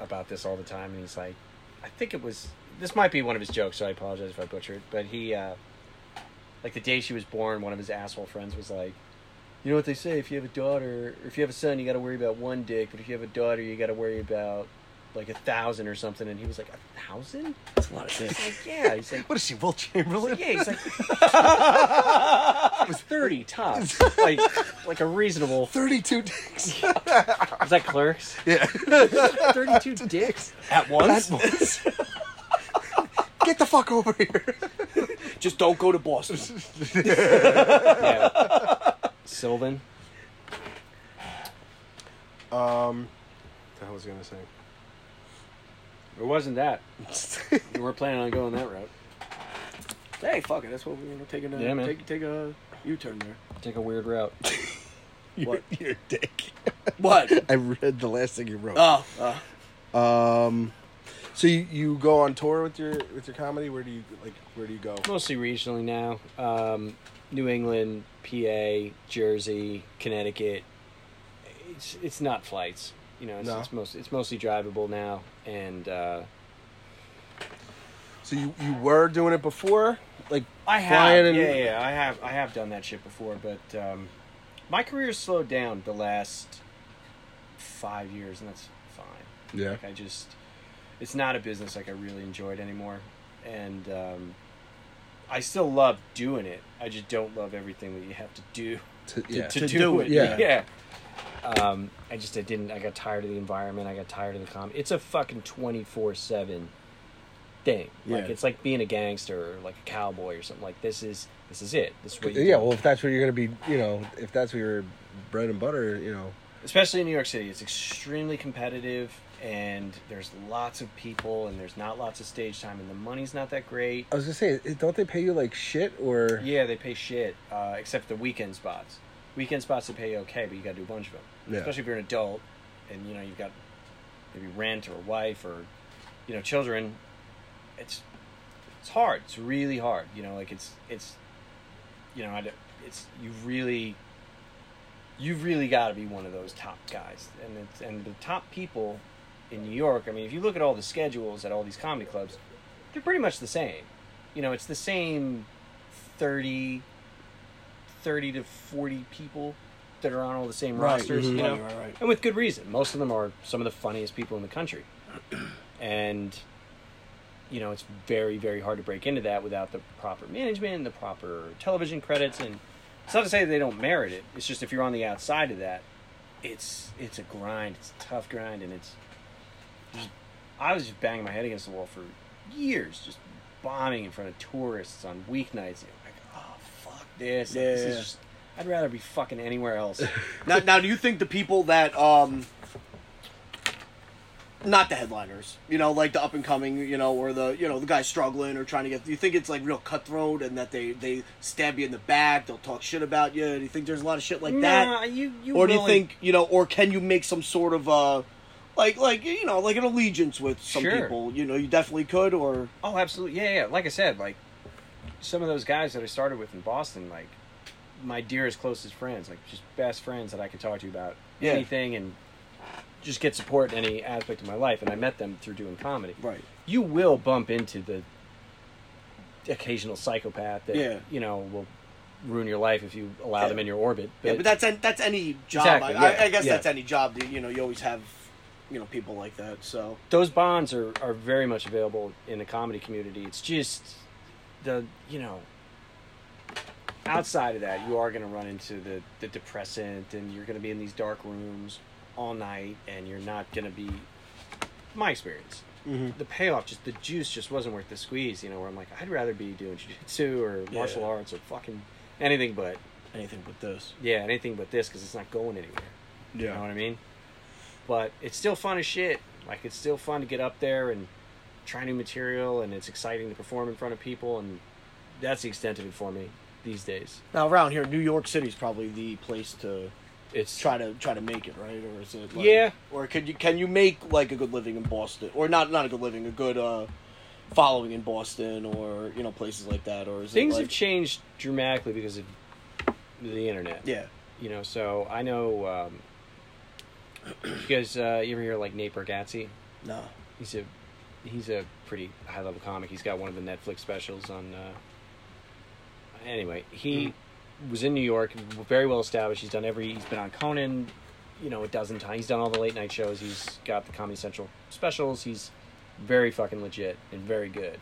about this all the time and he's like I think it was. This might be one of his jokes, so I apologize if I butcher it. But he, uh, like the day she was born, one of his asshole friends was like, "You know what they say? If you have a daughter, or if you have a son, you got to worry about one dick. But if you have a daughter, you got to worry about like a thousand or something." And he was like, "A thousand? That's a lot of shit. Like, yeah." He's like, What is she, Wilt Chamberlain? "Yeah." He's like, "It was thirty tops, like like a reasonable." 32 dicks. Is that Clerks? yeah. Thirty-two dicks at once. Get the fuck over here. Just don't go to Boston. yeah. Sylvan. Um, the hell was I gonna say? It wasn't that. We weren't planning on going that route. hey, fuck it. That's what we're gonna take a Yeah, man. take take a U-turn there. Take a weird route. What? You're a dick. What? I read the last thing you wrote. Oh, uh, Um, so you, you go on tour with your with your comedy? Where do you like? Where do you go? Mostly regionally now. Um, New England, PA, Jersey, Connecticut. It's it's not flights. You know, it's, No. it's most it's mostly drivable now, and uh, So you you were doing it before, like I have, and yeah, yeah, I have, I have done that shit before, but um, my career's slowed down the last five years, and that's fine. yeah. Like I just, it's not a business like I really enjoyed anymore, and um, I still love doing it. I just don't love everything that you have to do To, to, yeah. to, To do, do it. it, yeah. yeah. Um, I just I didn't. I got tired of the environment. I got tired of the com. It's a fucking twenty four seven thing. Like Yeah. it's like being a gangster or like a cowboy or something. Like this is this is it. This is what you yeah. do. Well, if that's what you're gonna be, you know, if that's what your bread and butter, you know. especially in New York City, it's extremely competitive, and there's lots of people, and there's not lots of stage time, and the money's not that great. I was gonna say, don't they pay you like shit or? Yeah, they pay shit, uh, except the weekend spots. Weekend spots they pay you okay, but you got to do a bunch of them. Yeah. Especially if you're an adult, and you know you've got maybe rent or a wife or you know children. It's it's hard. It's really hard. You know, like it's it's you know it's you really you've really got to be one of those top guys, and it's and the top people in New York. I mean, if you look at all the schedules at all these comedy clubs, they're pretty much the same. You know, it's the same 30, 30 to 40 people that are on all the same Right, rosters, mhm. you know, Right, right, right. and with good reason. Most of them are some of the funniest people in the country, and you know, it's very, very hard to break into that without the proper management and the proper television credits. And it's not to say they don't merit it. It's just if you're on the outside of that, it's it's a grind. It's a tough grind, and it's. Just, I was just banging my head against the wall for years, just bombing in front of tourists on weeknights. And like, this! Like, Yeah. just. I'd rather be fucking anywhere else. now, now, do you think the people that um, not the headliners, you know, like the up and coming, you know, or the you know the guys struggling or trying to get, do you think it's like real cutthroat and that they they stab you in the back, they'll talk shit about you? Do you think there's a lot of shit like that? Nah, you, you or do you think you know or can you make some sort of uh like like you know like an allegiance with some Sure. people you know you definitely could or Oh, absolutely. Yeah, yeah. Like I said, like some of those guys that I started with in Boston, like my dearest, closest friends, like just best friends that I could talk to about Yeah. anything and just get support in any aspect of my life. And I met them through doing comedy. right You will bump into the occasional psychopath that Yeah. you know will ruin your life if you allow Yeah. them in your orbit. yeah but that's that's any job Exactly, I, I, yeah, I guess yeah. that's any job that you know you always have you know people like that so those bonds are, are very much available in the comedy community. It's just the you know outside of that, you are going to run into the the depressant, and you're going to be in these dark rooms all night, and you're not going to be. My experience, Mhm. the payoff, just the juice, just wasn't worth the squeeze. You know, where I'm like, I'd rather be doing jiu-jitsu or martial Yeah. arts or fucking anything but anything but this yeah, anything but this because it's not going anywhere. yeah. You know what I mean? But it's still fun as shit. Like it's still fun to get up there and try new material, and it's exciting to perform in front of people, and that's the extent of it for me these days. now around here new york city's probably the place to It's try to try to make it right or is it like, Yeah. or can you can you make like a good living in boston or not not a good living a good uh following in boston or you know places like that or is things it like, have changed dramatically because of the internet. yeah You know, so I know. Um, you guys, uh, you ever hear like Nate Bargatze? no He's a he's a pretty high level comic. He's got one of the Netflix specials on. Uh, anyway, he was in New York, very well established. He's done every. He's been on Conan, you know, a dozen times. He's done all the late night shows. He's got the Comedy Central specials. He's very fucking legit and very good.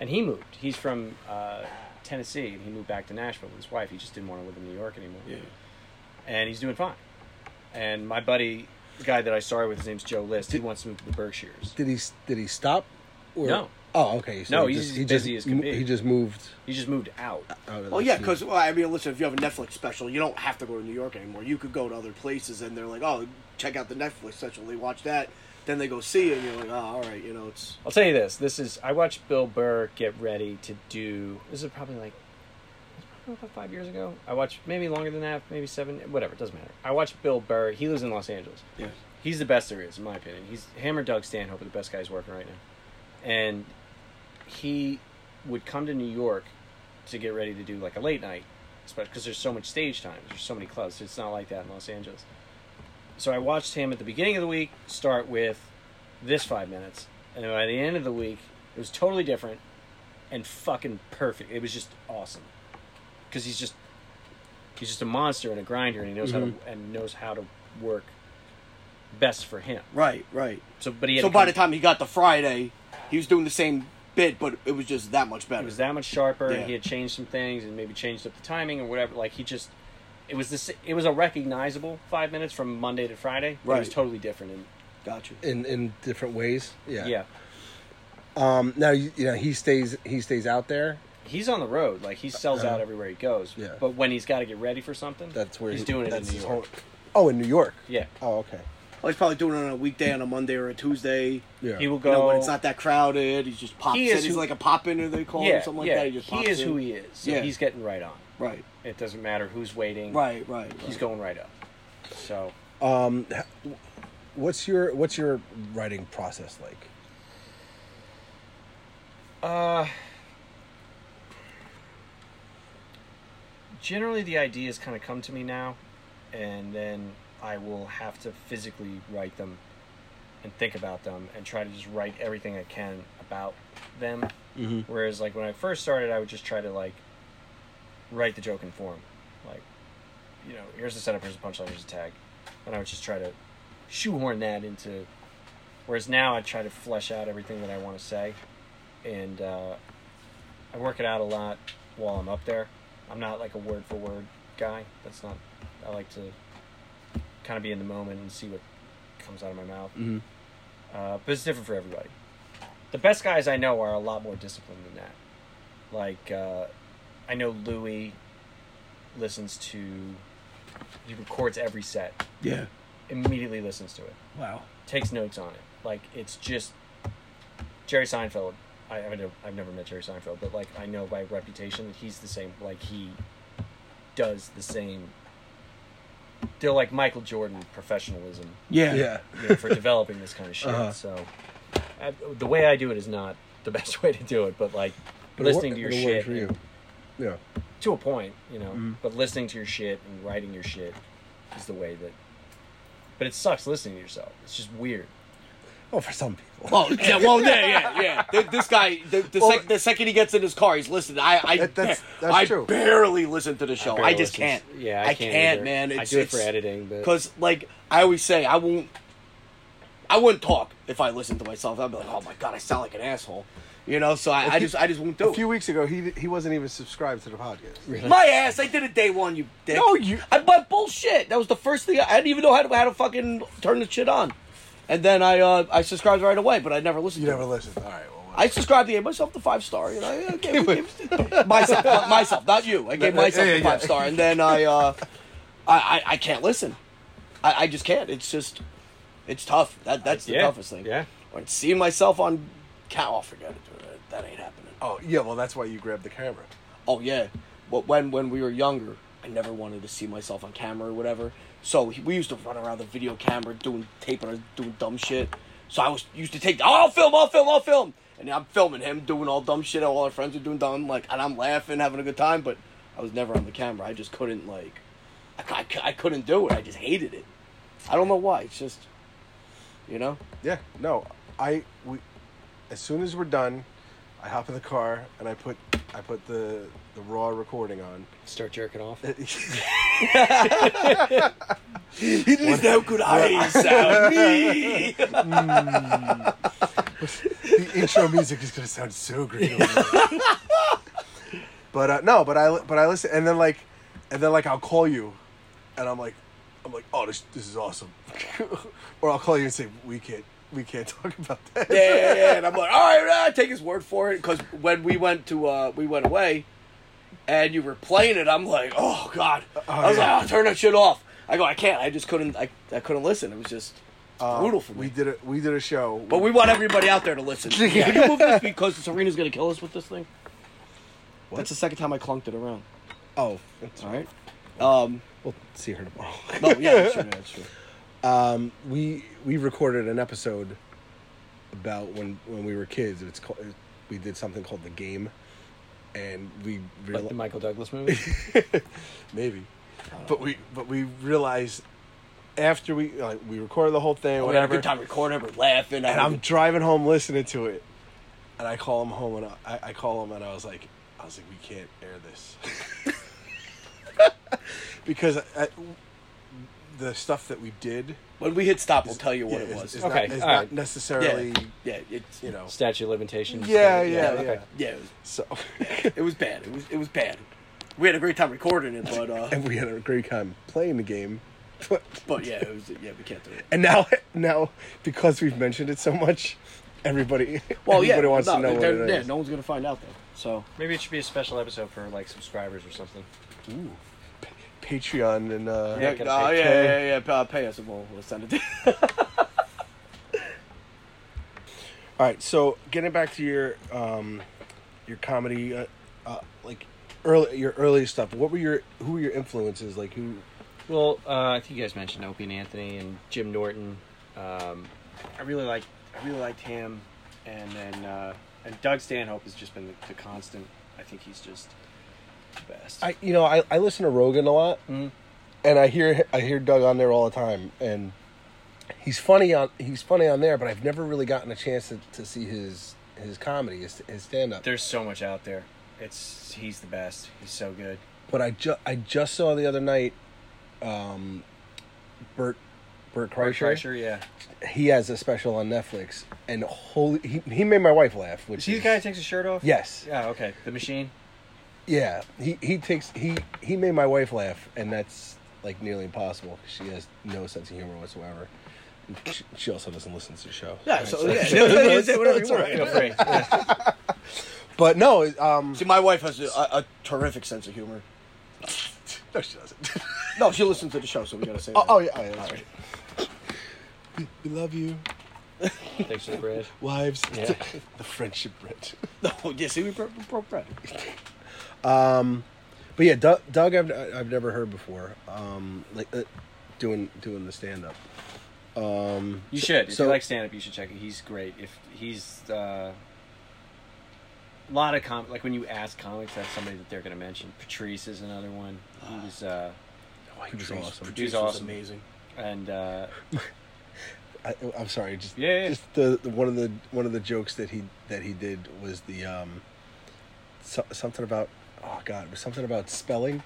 And he moved. He's from uh, Tennessee, and he moved back to Nashville with his wife. He just didn't want to live in New York anymore. Yeah. And he's doing fine. And my buddy, guy that I started with, his name's Joe List. He wants to move to the Berkshires. Did he did he stop? Or, No. Oh, okay. No, he he's just, as he busy just, as can be. He just moved. He just moved out. Out of Well, yeah, because well, I mean, listen, if you have a Netflix special, you don't have to go to New York anymore. You could go to other places, and they're like, "Oh, check out the Netflix special." They watch that, then they go see it, and you're like, "Oh, all right," you know, it's I'll tell you this. This is I watched Bill Burr get ready to do. This is probably like it's probably about five years ago. I watched maybe longer than that, maybe seven. Whatever, it doesn't matter. I watched Bill Burr. He lives in Los Angeles. yeah, He's the best there is, in my opinion. He's Hammer Doug Stanhope are the best guys working right now. And he would come to New York to get ready to do like a late night, especially because there's so much stage time. There's so many clubs. It's not like that in Los Angeles. So I watched him at the beginning of the week start with this five minutes, and then by the end of the week, it was totally different and fucking perfect. It was just awesome because he's just he's just a monster and a grinder, and he knows how to and knows how to work best for him. right, right. So, but he had So by the time he got to Friday, he was doing the same bit, but it was just that much better. it was that much sharper, Yeah. and he had changed some things and maybe changed up the timing or whatever. Like he just, it was this. It was a recognizable five minutes from Monday to Friday. Right, It was totally different, and Got you. in in different ways. Yeah. yeah. Um. Now you, you know he stays he stays out there. He's on the road, like he sells out everywhere he goes. Yeah. But when he's got to get ready for something, That's where he's he- doing it in that's New his York. whole- oh, in New York. Yeah, Oh, okay. Well, he's probably doing it on a weekday, on a Monday or a Tuesday. Yeah. he will You go. know, when it's not that crowded, he just pops He in. is He's like a pop in, or they call yeah, him something like yeah. that. He just he pops is in. who he is. So Yeah. he's getting right on. Right, It doesn't matter who's waiting. right, right. He's right. going right up. So Um, what's your what's your writing process like? Uh, generally, the ideas kind of come to me now, and then I will have to physically write them and think about them and try to just write everything I can about them. Mm-hmm. Whereas, like when I first started, I would just try to like write the joke in form, like you know, here's the setup, here's the punchline, here's the tag, and I would just try to shoehorn that into. Whereas now I try to flesh out everything that I want to say, and uh, I work it out a lot while I'm up there. I'm not like a word for word guy. That's not. I like to kind of be in the moment and see what comes out of my mouth. Mm-hmm. Uh, but it's different for everybody. The best guys I know are a lot more disciplined than that. Like, uh, I know Louis listens to, he records every set, Yeah. immediately listens to it, Wow. takes notes on it. Like, it's just Jerry Seinfeld. I, I mean, I've never met Jerry Seinfeld, but like, I know by reputation that he's the same. Like, he does the same. They're like Michael Jordan professionalism Yeah. Yeah. you know, for developing this kind of shit. Uh-huh. So, I, the way I do it is not the best way to do it, but like But listening wor- to your it'll shit for you. and- Yeah. to a point, you know. Mhm. But listening to your shit and writing your shit is the way that. But it sucks listening to yourself. It's just weird. Oh, for some people. Well, yeah, well, yeah, yeah, yeah. Th- This guy, the, the, Well- sec- the second he gets in his car, he's listening. I, I, That- that's- that's I true. barely listen to the show. I, barely just listen- can't. Yeah, I, I can't, can't, either. man. I do it for editing, but Because, like, I always say, I won't. I wouldn't talk if I listened to myself. I'd be like, "Oh my god, I sound like an asshole," you know. So I, I just, I just won't do A it. few weeks ago, he he wasn't even subscribed to the podcast. Really? My ass, I did it day one. You dick. No, you- I but bullshit. That was the first thing. I, I didn't even know how to how to fucking turn the shit on, and then I uh I subscribed right away, but I never listened. You to never it. listened. All right. Well, I subscribed. I gave myself the five star. You know, I gave, gave- myself, not myself, not you. I gave myself yeah, the five yeah. star, and then I, uh, I, I, I can't listen. I, I just can't. It's just, it's tough. That that's the yeah, toughest thing. Yeah. When seeing myself on, cow, I'll forget it. That, that ain't happening. oh yeah. Well, that's why you grabbed the camera. Oh yeah, but when when we were younger, I never wanted to see myself on camera or whatever. So we used to run around the video camera doing taping or doing dumb shit. So I was used to take, oh, I'll film, I'll film, I'll film, and I'm filming him doing all dumb shit. All our friends are doing dumb, like, and I'm laughing, having a good time. But I was never on the camera. I just couldn't like, I, I, I couldn't do it. I just hated it. I don't know why. It's just, you know. Yeah. No. I we as soon as we're done, I hop in the car and I put I put the the raw recording on. Start jerking off. He didn't good eyes sound me. the intro music is gonna sound so great. but uh, no, but I but I listen, and then like, and then like I'll call you, and I'm like, I'm like, oh, this this is awesome, or I'll call you and say we can't we can't talk about that. yeah, yeah, yeah. And I'm like, all right, I take his word for it. Because when we went to, uh, we went away, and you were playing it, I'm like, oh god. I was yeah. like, oh, turn that shit off. I go, I can't. I just couldn't. I, I couldn't listen. It was just Uh, brutal for me. We did a we did a show, but we want everybody out there to listen. Can you move this because Serena's gonna kill us with this thing? That's the second time I clunked it around. oh, that's All right. Um. We'll see her tomorrow. No. Yeah. That's true. That's true. Um, we we recorded an episode about when when we were kids. It's called we did something called the game, and we Like the Michael Douglas movie. maybe, but we but we realized after we like we recorded the whole thing, We had a whatever, good time recording. We're laughing. And I'm driving home listening to it, and I call him home, and I, I call him, and I was like, I was like, we can't air this because I, the stuff that we did. When we hit stop, we'll tell you what yeah, it is- was. Is, Okay, not, is all not right. necessarily, yeah. It's you know. Statute of limitations. Yeah, yeah, okay. yeah. yeah. It was, So, it was bad. It was it was bad. We had a great time recording it, but uh, and we had a great time playing the game. But, but yeah, it was yeah. We can't do it. and now, now because we've mentioned it so much, everybody, Well, yeah, everybody wants no, to know what they're- it yeah, is. no one's gonna find out though. So Maybe it should be a special episode for like subscribers or something. Ooh, Patreon and uh, Yeah, yeah, gotta uh, yeah, yeah, yeah, yeah. Uh, pay us and we'll, we'll send it. To All right, so getting back to your um, your comedy, uh, uh, like early your early stuff. What were your who were your influences? Like who? Well, uh, I think you guys mentioned Opie and Anthony and Jim Norton. Um, I really like I really liked him, and then uh, and Doug Stanhope has just been the, the constant. I think he's just the best. I you know I, I listen to Rogan a lot, Mhm. and I hear I hear Doug on there all the time, and he's funny on he's funny on there, but I've never really gotten a chance to, to see his his comedy, his, his stand up. There's so much out there. It's he's the best. He's so good. But I just I just saw the other night, um, Bert Bert Bert Kreischer. Kreischer, yeah. He has a special on Netflix, and holy, he he made my wife laugh. Which Is he the guy that takes his shirt off? Yes. Yeah. Okay. The machine. Yeah, he he takes he he made my wife laugh, and that's like nearly impossible. 'cause She has no sense of humor whatsoever. She, she also doesn't listen to the show. yeah, so Right, yeah, so- you say whatever you want. Feel free. Yeah. But no, um, See, my wife has a, a, a terrific sense of humor. no, she doesn't. No, she listens to the show, so we gotta say. oh, that. oh yeah, oh, yeah, that's right. We, we love you, Thanks for the bread. wives. Yeah. the friendship bread. No, yeah, see, we broke bread. Um, but yeah, Doug, Doug I've I've never heard before. Um, like uh, doing doing the stand up. Um, You should. If so- you like stand up, you should check it. He's great. If he's uh, a lot of com like when you ask comics, that's somebody that they're going to mention. Patrice is another one. He was uh, oh, he was awesome. Produce He's was awesome. amazing. and uh, I, I'm sorry, just Yeah, yeah. just the, the one of the one of the jokes that he that he did was the um, so, something about oh god, it was something about spelling.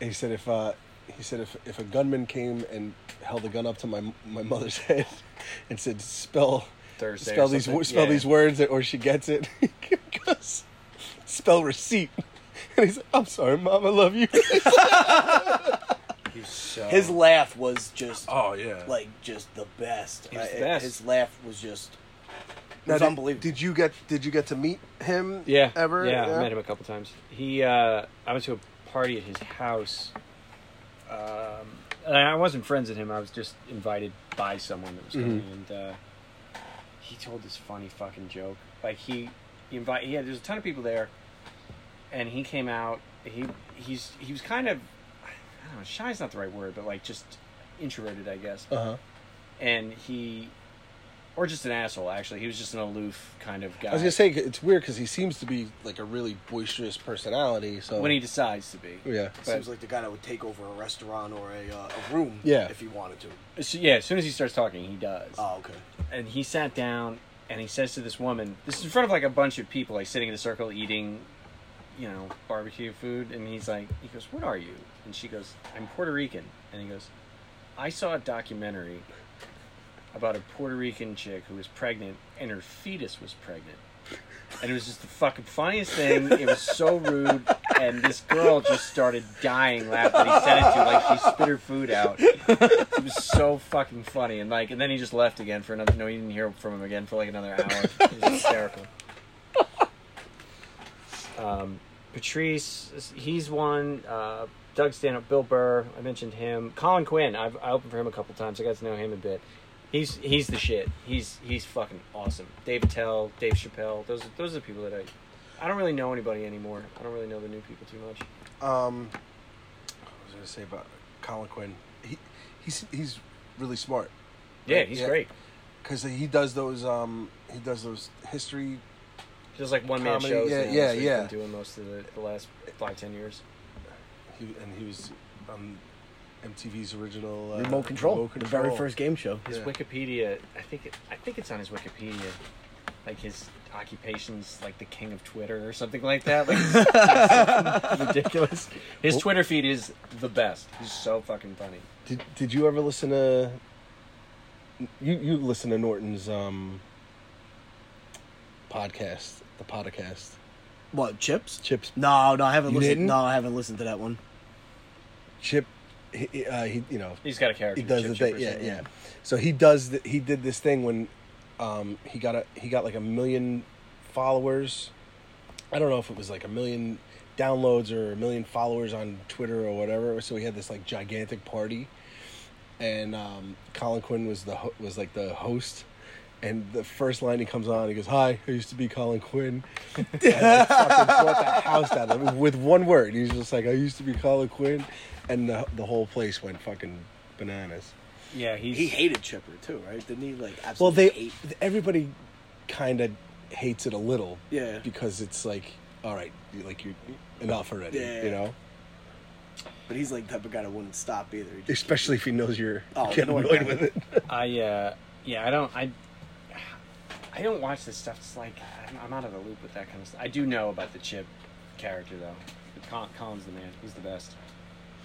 And he said if uh, he said if if a gunman came and held a gun up to my my mother's head and said spell Thursday. spell these something. spell Yeah. these words or she gets it, he goes spell receipt. And he's like, I'm sorry, mom, I love you. So His laugh was just oh yeah, like just the best. He was the I- best. His laugh was just. It Now, was did- unbelievable. Did you get Did you get to meet him? yeah Ever? Yeah, I met him a couple times. He uh, I went to a party at his house. Um, and I wasn't friends with him. I was just invited by someone that was coming, Mhm. and uh, he told this funny fucking joke. Like he, he invite. He had there's a ton of people there, and he came out. He he's he was kind of I don't know. Shy is not the right word, but like just introverted, I guess. Uh huh. And he, or just an asshole. Actually, he was just an aloof kind of guy. I was gonna say it's weird because he seems to be like a really boisterous personality. So when he decides to be. yeah, Seems like the guy that would take over a restaurant or a, uh, a room Yeah. if he wanted to. So, yeah, as soon as he starts talking, he does. Oh, okay. and he sat down and he says to this woman, this is in front of like a bunch of people, like sitting in a circle eating, you know, barbecue food, and he's like, he goes, "What are you?" And she goes, "I'm Puerto Rican," and he goes, "I saw a documentary about a Puerto Rican chick who was pregnant, and her fetus was pregnant." And it was just the fucking funniest thing. It was so rude, and this girl just started dying laughing. He said it to like she spit her food out. It was so fucking funny, and like, and then he just left again for another. No, he didn't hear from him again for like another hour. It was hysterical. Um, Patrice, he's one. Uh, Doug Stanhope, Bill Burr, I mentioned him. Colin Quinn, I've I opened for him a couple times. I got to know him a bit. He's he's the shit. He's he's fucking awesome. Dave Attell, Dave Chappelle. Those those are the people that I. I don't really know anybody anymore. I don't really know the new people too much. Um, what was gonna say about Colin Quinn? He he's he's really smart Yeah, he's Yeah. great. because he does those um he does those history. Just like one man shows. yeah, now. yeah, he's yeah. Been doing most of the, the last five ten years. He, and he was on MTV's original uh, Remote control, Remote the very first game show. His Yeah. Wikipedia, I think it, I think it's on his Wikipedia, like his occupation's like the king of Twitter or something like that. Like it's something ridiculous. His Well- Twitter feed is the best. He's so fucking funny. Did Did you ever listen to? You you listen to Norton's um podcast, the podcast. What chips? Chips No, no, I haven't You listened. didn't? No, I haven't listened to that one. Chip, he, uh, he you know He's got a character. he does Chip the thing, yeah, so, yeah. So he does. The, he did this thing when um, he got a he got like a million followers. I don't know if it was like a million downloads or a million followers on Twitter or whatever. So he had this like gigantic party, and um, Colin Quinn was the ho- was like the host. And the first line he comes on, he goes, "Hi, I used to be Colin Quinn." and I fucking brought the house down I mean, with one word. He was just like, "I used to be Colin Quinn," and the the whole place went fucking bananas. Yeah, he's He hated Chipper too, right? Didn't he? Like Well, they hate. everybody kind of hates it a little Yeah. because it's like, all right, like you enough already, Yeah. you know. But he's like the type of guy that wouldn't stop either. Especially if he knows you're Oh, getting annoyed annoyed by with it. it. I uh, yeah, I don't I. I don't watch this stuff. It's like I'm, I'm out of the loop with that kind of stuff. I do know about the Chip character though. Col- Colin's the man. He's the best.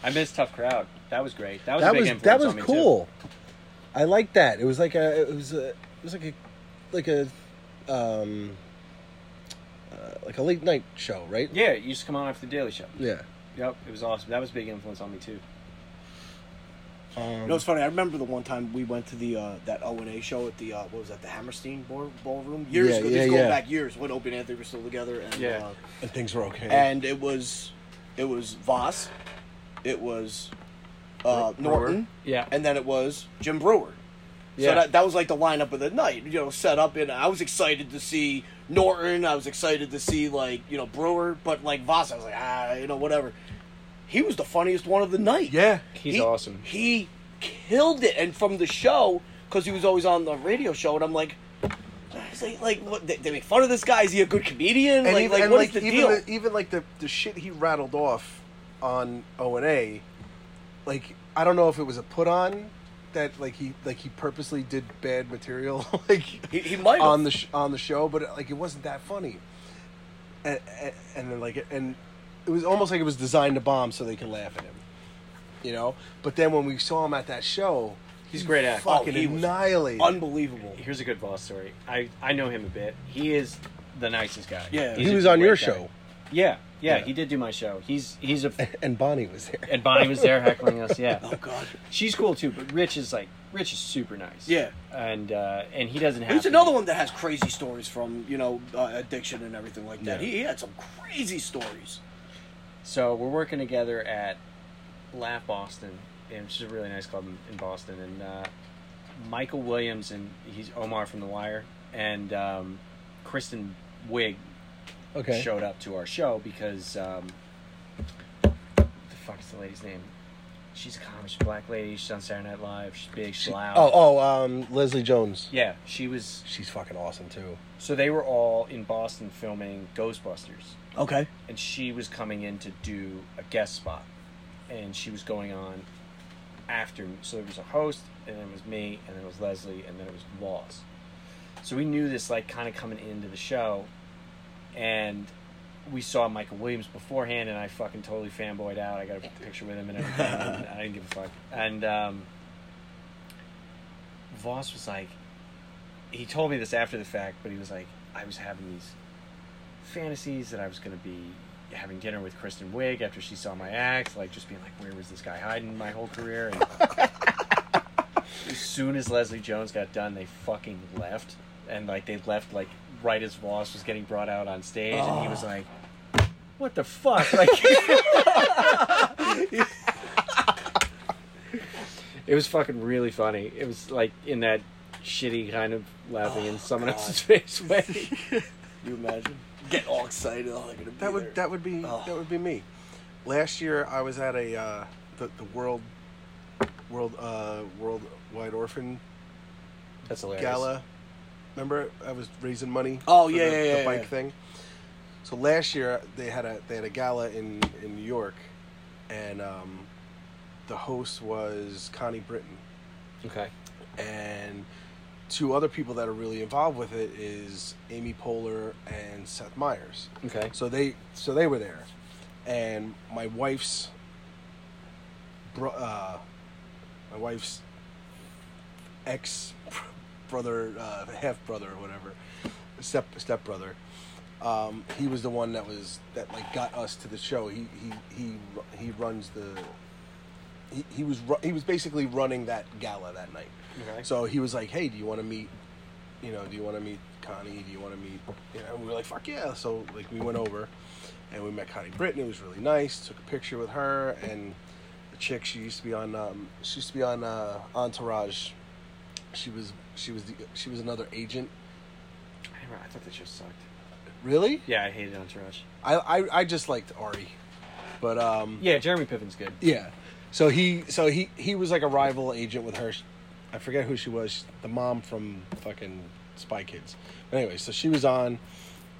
I miss Tough Crowd. That was great. That was a that was that was me, too. cool. I like that. It was like a it was a it was like a like a um uh, like a late night show, right? Yeah, it used to come on after the Daily Show. Yeah. Yep, it was awesome. That was a big influence on me too. Um, You know, it's funny. I remember the one time we went to the uh, that O and A show at the uh, what was that, the Hammerstein Ball- Ballroom years Yeah, ago. yeah, This is going back years when Opie and Anthony were still together, and Yeah. uh, and things were okay. and it was it was Vos, it was uh, Breuer. Norton, Yeah, and then it was Jim Breuer. Yeah. So that, that was like the lineup of the night, you know, set up. And I was excited to see Norton. I was excited to see like you know Breuer, but like Vos, I was like ah, you know whatever. He was the funniest one of the night. yeah. he's He- awesome. He killed it, and from the show because he was always on the radio show, and I'm like. Like, like what, they, they make fun of this guy. Is he a good comedian? and like, even, like and what is like the even deal? the, even like the the shit he rattled off on O and A, like I don't know if it was a put on that like he like he purposely did bad material like he, he might on the sh- on the show, but like it wasn't that funny. And, and, and then like and it was almost like it was designed to bomb so they could laugh at him, you know. But then when we saw him at that show, He's a great actor. Fucking Oh, he was annihilated. unbelievable. Here's a good Vos story. I I know him a bit. He is the nicest guy. Yeah. He's he was on your guy. show, Yeah, yeah, Yeah. he did do my show. He's he's a and Bonnie was there. and Bonnie was there heckling us. Yeah, Oh God. she's cool too. But Rich is like Rich is super nice. Yeah. and uh, and he doesn't have. He's another one that has crazy stories from you know uh, addiction and everything like that. Yeah. He, he had some crazy stories. So we're working together at Laugh Boston, and which is a really nice club in, in Boston. And uh, Michael Williams and he's Omar from The Wire, and um, Kristen Wiig Okay. showed up to our show because um, what the fuck is the lady's name? She's a comic, she's a black lady. She's on Saturday Night Live. She's big, she's She- loud. oh, oh, um, Leslie Jones. yeah, she was. She's fucking awesome too. So they were all in Boston filming Ghostbusters. Okay. and she was coming in to do a guest spot and she was going on after so there was a host and then it was me and then it was leslie and then it was Vos. So we knew this like kind of coming into the show, and we saw Michael Williams beforehand, and I fucking totally fanboyed out. I got a picture with him and everything. and I didn't give a fuck. And um, Vos was like, he told me this after the fact, but he was like, I was having these fantasies that I was going to be having dinner with Kristen Wiig after she saw my act, like just being like, where was this guy hiding my whole career? And as soon as Leslie Jones got done, they fucking left, and like they left like right as Vos was getting brought out on stage, and he was like, "What the fuck?" Like. It was fucking really funny. It was like in that shitty kind of laughing in someone else's face way. you imagine? Get all excited. Oh, gonna be That would there. that would be Oh. that would be me. Last year I was at a uh, the the world world uh, worldwide orphan That's hilarious. gala. Remember I was raising money. Oh, yeah, the, yeah, the bike yeah. thing. So last year they had a they had a gala in in New York, and um, the host was Connie Britton, Okay. and two other people that are really involved with it is Amy Poehler and Seth Meyers. Okay. So they so they were there, and my wife's bro, uh, my wife's ex brother, uh, half brother or whatever, step step brother. Um, he was the one that was that like got us to the show. He he he he runs the. He, he was ru- he was basically running that gala that night. Okay. So he was like, "Hey, do you want to meet? You know, do you want to meet Connie? Do you want to meet?" You know, and we were like, "Fuck yeah!" So like we went over, and we met Connie Britton. It was really nice. Took a picture with her and the chick. She used to be on. Um, she used to be on uh, Entourage. She was she was the, she was another agent. I, never, I thought that show sucked. Really? Yeah, I hated Entourage. I I, I just liked Ari, but um, Yeah, Jeremy Piven's good. Yeah. So he so he he was like a rival agent with her. I forget who she was. The mom from fucking Spy Kids. But anyway, so she was on,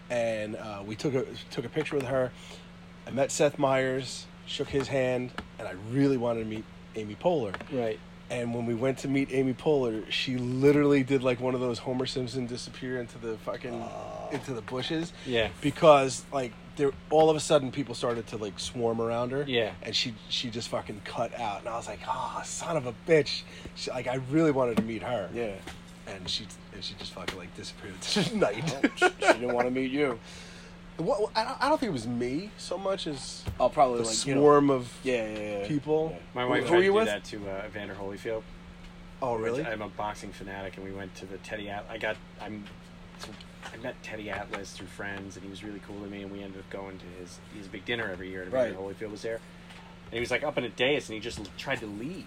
and uh, we took a took a picture with her. I met Seth Meyers, shook his hand, and I really wanted to meet Amy Poehler. Right. And when we went to meet Amy Poehler, she literally did like one of those Homer Simpson disappear into the fucking into the bushes. Yeah. Because like there, all of a sudden people started to like swarm around her. Yeah. And she she just fucking cut out, and I was like, oh, son of a bitch. She, like I really wanted to meet her. Yeah. And she and she just fucking like disappeared into the night. Oh, she she didn't want to meet you. What, I, don't, think it was me so much as I'll probably the like you know- swarm of yeah, yeah, yeah. people. Yeah. My wife who tried to you do with? that to uh, Evander Holyfield. Oh really? I'm a boxing fanatic, and we went to the Teddy. At- I got. I'm. I met Teddy Atlas through friends, and he was really cool to me. And we ended up going to his. He has a big dinner every year, and Evander Right. Holyfield was there. And he was like up in a dais, and he just tried to leave.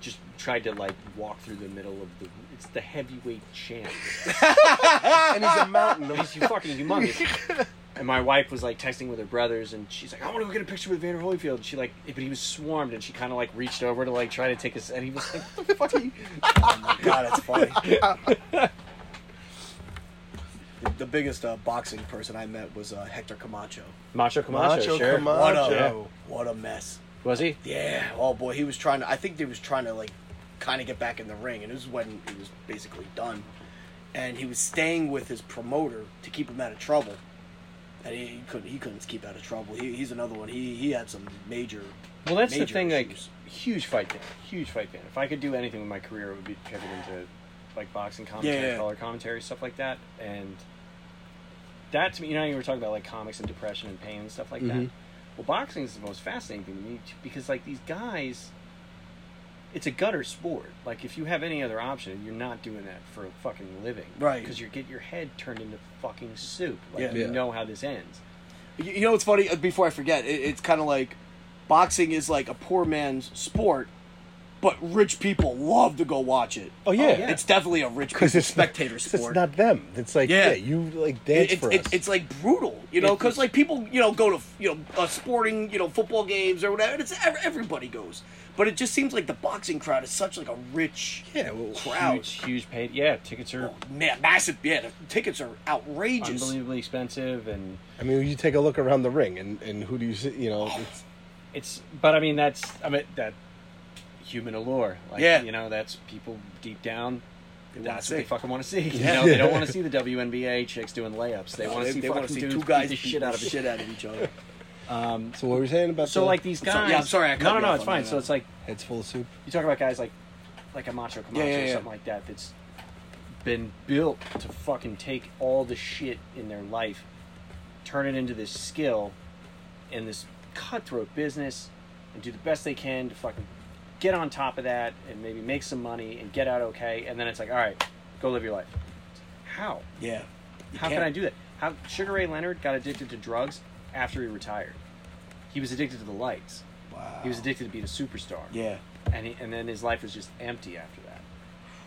Just tried to like walk through the middle of the. It's the heavyweight champ. and he's a mountain. He's fucking humongous. And my wife was like texting with her brothers, and she's like, "I want to go get a picture with Vander Holyfield." And she like, but he was swarmed, and she kind of like reached over to like try to take us, and he was like, "What the fuck?" Are you? Oh my god, that's funny. the biggest uh, boxing person I met was uh, Hector Camacho. Macho Camacho, Macho sure. Camacho. What a Yeah. what a mess. Was he? Yeah. Oh boy, he was trying to. I think he was trying to like kind of get back in the ring, and it was when he was basically done. And he was staying with his promoter to keep him out of trouble. And he, he couldn't. He couldn't keep out of trouble. He, he's another one. He he had some major. Well, that's the major thing. Like, huge fight fan. Huge fight fan. If I could do anything with my career, it would be pivot into like boxing commentary, Yeah, yeah. color commentary, stuff like that. And that to me, you know, you were talking about like comics and depression and pain and stuff like that. Mhm. Well, boxing is the most fascinating thing to me because like these guys, it's a gutter sport. Like if you have any other option, you're not doing that for a fucking living, Right. Because you get your head turned into fucking soup. Like Yeah. you Yeah. know how this ends. You you know what's funny? Uh, Before I forget, it, it's kind of like boxing is like a poor man's sport, but rich people love to go watch it. Oh yeah. yeah. It's definitely a rich Because people it's spectator not, sport. It's not them. It's like Yeah. yeah, you like dance It- for it's, us. it's like brutal, you know, because like people, you know, go to you know uh, sporting, you know, football games or whatever. It's everybody goes, but it just seems like the boxing crowd is such like a rich yeah. Well, crowd. Huge, huge paid. Yeah, tickets are Oh, man, massive. Yeah, the tickets are outrageous. unbelievably expensive and I mean, you take a look around the ring, and, and who do you see? You know, Oh. it's, it's but i mean that's i mean that human allure like Yeah. you know that's people deep down That's That's what they fucking want to see. You know, they don't want to see the WNBA chicks doing layups. They want to see they wanna fucking see two guys beat the shit out of the shit out of each other. Um, So what were we saying about so the like these guys. sorry- yeah, I'm sorry I cut no, no, no, it's fine. that. So it's like heads full of soup? you talk about guys like like a Macho Camacho Yeah, yeah, or something like that. That's been built to fucking take all the shit in their life, turn it into this skill, and this cutthroat business, and do the best they can to fucking get on top of that and maybe make some money and get out okay. And then it's like, all right, go live your life. How? Yeah. You How can can't. I do that? How Sugar Ray Leonard got addicted to drugs after he retired. He was addicted to the lights. Wow. He was addicted to being a superstar. Yeah. And he, and then his life was just empty after that.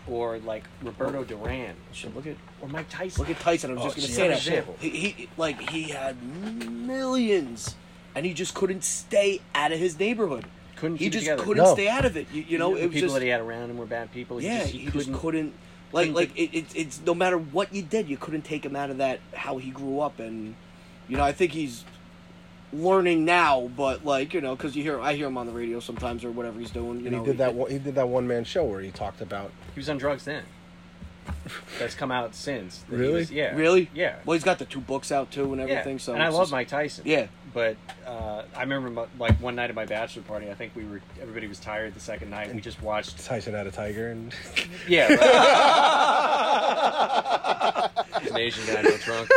Or like Roberto oh. Duran. Shit, look at Or Mike Tyson. look at Tyson. I was Oh, just gonna say that. example. He, he like he had millions, and he just couldn't stay out of his neighborhood. Couldn't He keep just together. couldn't No. stay out of it. You, you know, the it was people just that he had around him were bad people. He yeah. just, he, he, couldn't. couldn't. Like like it, it's it's no matter what you did, you couldn't take him out of that how he grew up, and you know I think he's learning now, but like you know because you hear I hear him on the radio sometimes or whatever he's doing. You And know he did that. One, he did that one man show where he talked about. He was on drugs then. That's come out since. Really? was- yeah. Really? Yeah. Well, he's got the two books out too and everything. yeah. So and I love just- Mike Tyson. Yeah. But uh, I remember my- like one night at my bachelor party. I think we were everybody was tired the second night. We just watched. Tyson had a tiger, and Yeah. Right. He's an Asian guy, no trunk.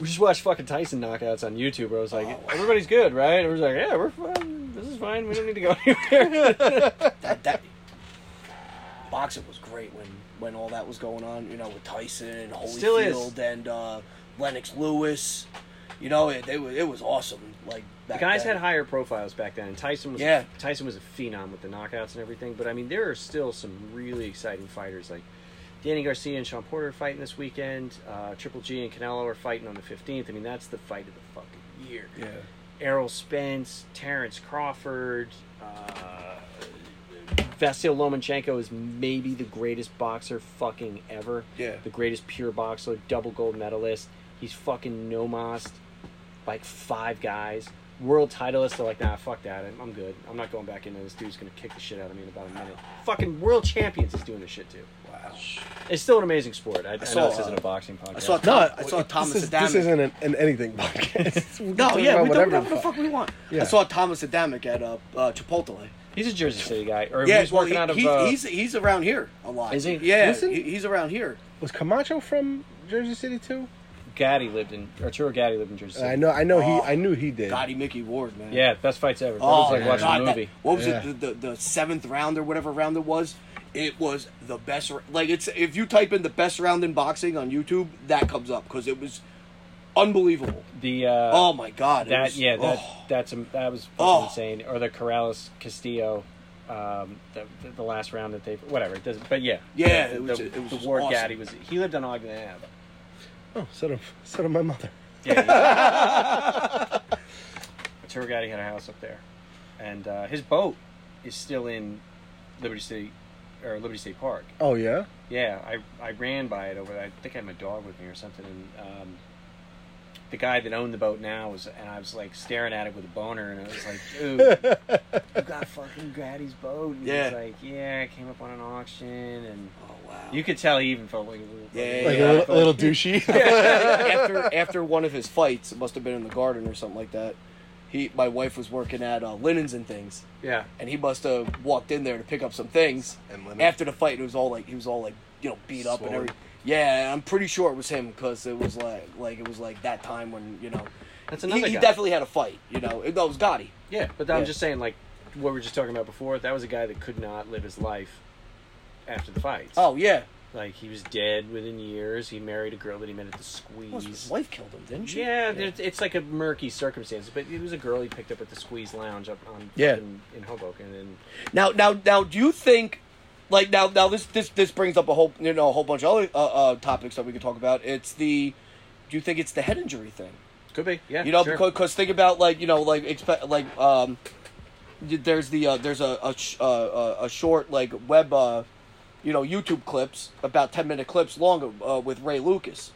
We just watched fucking Tyson knockouts on YouTube. Where I was like, Oh, everybody's good, right? Everybody's like, yeah, we're fine. This is fine. We don't need to go anywhere. that that boxing was great when when all that was going on. You know, with Tyson, Still is. Holyfield, and uh, Lennox Lewis. You know, it, it was it was awesome. Like The back guys then. had higher profiles back then. and Tyson was Yeah. Tyson was a phenom with the knockouts and everything. But I mean, there are still some really exciting fighters like Danny Garcia and Shawn Porter are fighting this weekend. Uh, Triple G and Canelo are fighting on the fifteenth. I mean, that's the fight of the fucking year. Yeah. Errol Spence, Terrence Crawford, uh, Vasil Lomachenko is maybe the greatest boxer fucking ever. Yeah. The greatest pure boxer, double gold medalist. He's fucking no-mossed like five guys. World titleist, they're like, nah, fuck that. I'm, I'm good. I'm not going back into this. Dude's gonna kick the shit out of me in about a minute. Fucking world champions is doing this shit too. Wow. It's still an amazing sport. I, I, saw, know this isn't uh, a boxing podcast. I saw no, Tom, I saw it- Thomas This, is, Adamek. this isn't an, an anything podcast. No, yeah, about we do whatever whatever the the fuck we want. Yeah. I saw Thomas Adamek at uh, uh, Chipotle. He's a Jersey City guy, or Yeah, he's well, working he- out of. he's, uh, he's he's around here a lot. Is he? Yeah, Listen. he, he's around here. Was Camacho from Jersey City too? Gatti lived in Arturo Gatti lived in Jersey City. I know. I know Oh. he. I knew he did. Gatti Micky Ward, man. Yeah, best fights ever. That Oh, was like my watching God, a that- movie. what was Yeah. it? The, the the seventh round or whatever round it was. It was the best. Like it's if you type in the best round in boxing on YouTube, that comes up because it was unbelievable. The uh, oh my god! that was- yeah that oh. that's um, that was fucking Oh. insane. Or the Corrales Castillo, um, the, the the last round that they whatever it doesn't. But yeah, Yeah, the, it was- the, it was the just Ward awesome. Gatti was he lived on Ogden Ave. Oh, so did, so did my mother. Yeah, yeah. Arturo Gatti had a house up there, and uh, his boat is still in Liberty City or Liberty State Park. Oh yeah. Yeah, I I ran by it over there. I think I had my dog with me or something, and um, the guy that owned the boat now was, and I was like staring at it with a boner, and I was like, dude, you got fucking Gatti's boat. And Yeah. He's like, yeah, it came up on an auction, and Oh wow! you could tell he even felt like a little, Yeah, Like yeah, a, little, a little douchey. after after one of his fights, it must have been in the garden or something like that. He, my wife was working at uh, Linens and things, yeah. and he must have walked in there to pick up some things. And Lennon- After the fight, it was all like he was all like you know beat up and Swollen. everything. Yeah, I'm pretty sure it was him because it was like like it was like that time when you know That's he, another he guy. definitely had a fight. You know, it, no, it was Gatti. Yeah, but I'm just saying, like what we were just talking about before. That was a guy that could not live his life after the fights. Oh yeah, like he was dead within years. He married a girl that he met at the squeeze. Well, his wife killed him, didn't she? Yeah, It's, it's like a murky circumstance, but it was a girl he picked up at the Squeeze Lounge up on Yeah. in, in Hoboken, and Now, now, now, do you think, like, now, now, this, this, this brings up a whole, you know, a whole bunch of other uh, uh, topics that we could talk about. It's the, do you think it's the head injury thing? could be, yeah, You know, sure. because cause think about like, you know, like, expect like, um, there's the, uh, there's a, a, sh- uh, a short like web, uh, you know, YouTube clips about ten minute clips long uh, with Ray Lucas.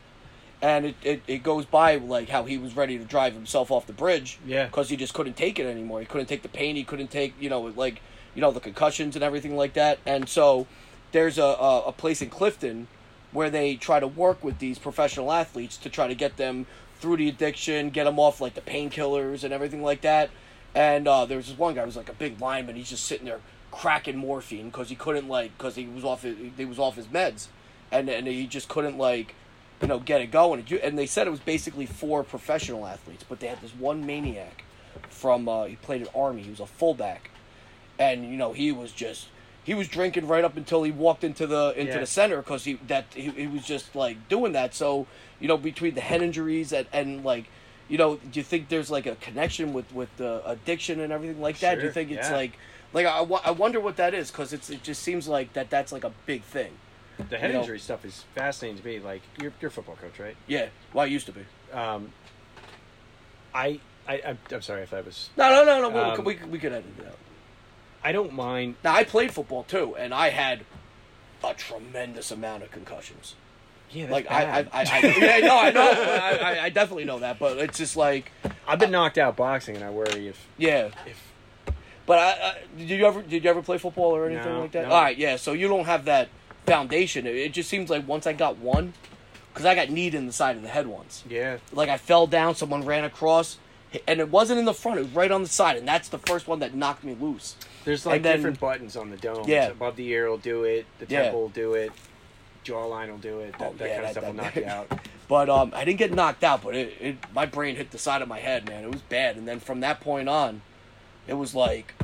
And it, it, it goes by like how he was ready to drive himself off the bridge Yeah. because he just couldn't take it anymore. He couldn't take the pain. He couldn't take you know like you know the concussions and everything like that. And so, there's a, a a place in Clifton where they try to work with these professional athletes to try to get them through the addiction, get them off like the painkillers and everything like that. And uh, there was this one guy who was like a big lineman. He's just sitting there cracking morphine because he couldn't like because he was off his, he was off his meds, and and he just couldn't like you know get it going. And they said it was basically for professional athletes, but they had this one maniac from uh, he played at Army. He was a fullback, and you know he was just he was drinking right up until he walked into the into Yeah. the center because he that he, he was just like doing that. So you know between the head injuries and, and like you know do you think there's like a connection with with the addiction and everything like that? do you think it's yeah. like like I, I wonder what that is because it's it just seems like that that's like a big thing. The head You know- injury stuff is fascinating to me. Like you're, you're a football coach, right? Yeah, well I used to be. Um, I, I, I'm, I'm sorry if I was. No, no, no, no. we- Um, we, we, we could edit it out. I don't mind. Now I played football too, and I had a tremendous amount of concussions. Yeah, like I, I. I, I, yeah, no, I know, I, I, I definitely know that, but it's just like, I've been knocked out boxing, and I worry if yeah. if But I, I, did you ever did you ever play football or anything No, like that? no. All right, yeah. So you don't have that foundation. It, it just seems like once I got one, because I got kneed in the side of the head once. yeah. Like I fell down, someone ran across, and it wasn't in the front; it was right on the side, and that's the first one that knocked me loose. There's like then- different buttons on the dome. Yeah. above the ear will do it. The Yeah. temple will do it. Jawline will do it. That, Oh, that yeah, kind of that- stuff will knock you out. But um, I didn't get knocked out, but it, it my brain hit the side of my head, man. It was bad, and then from that point on, it was like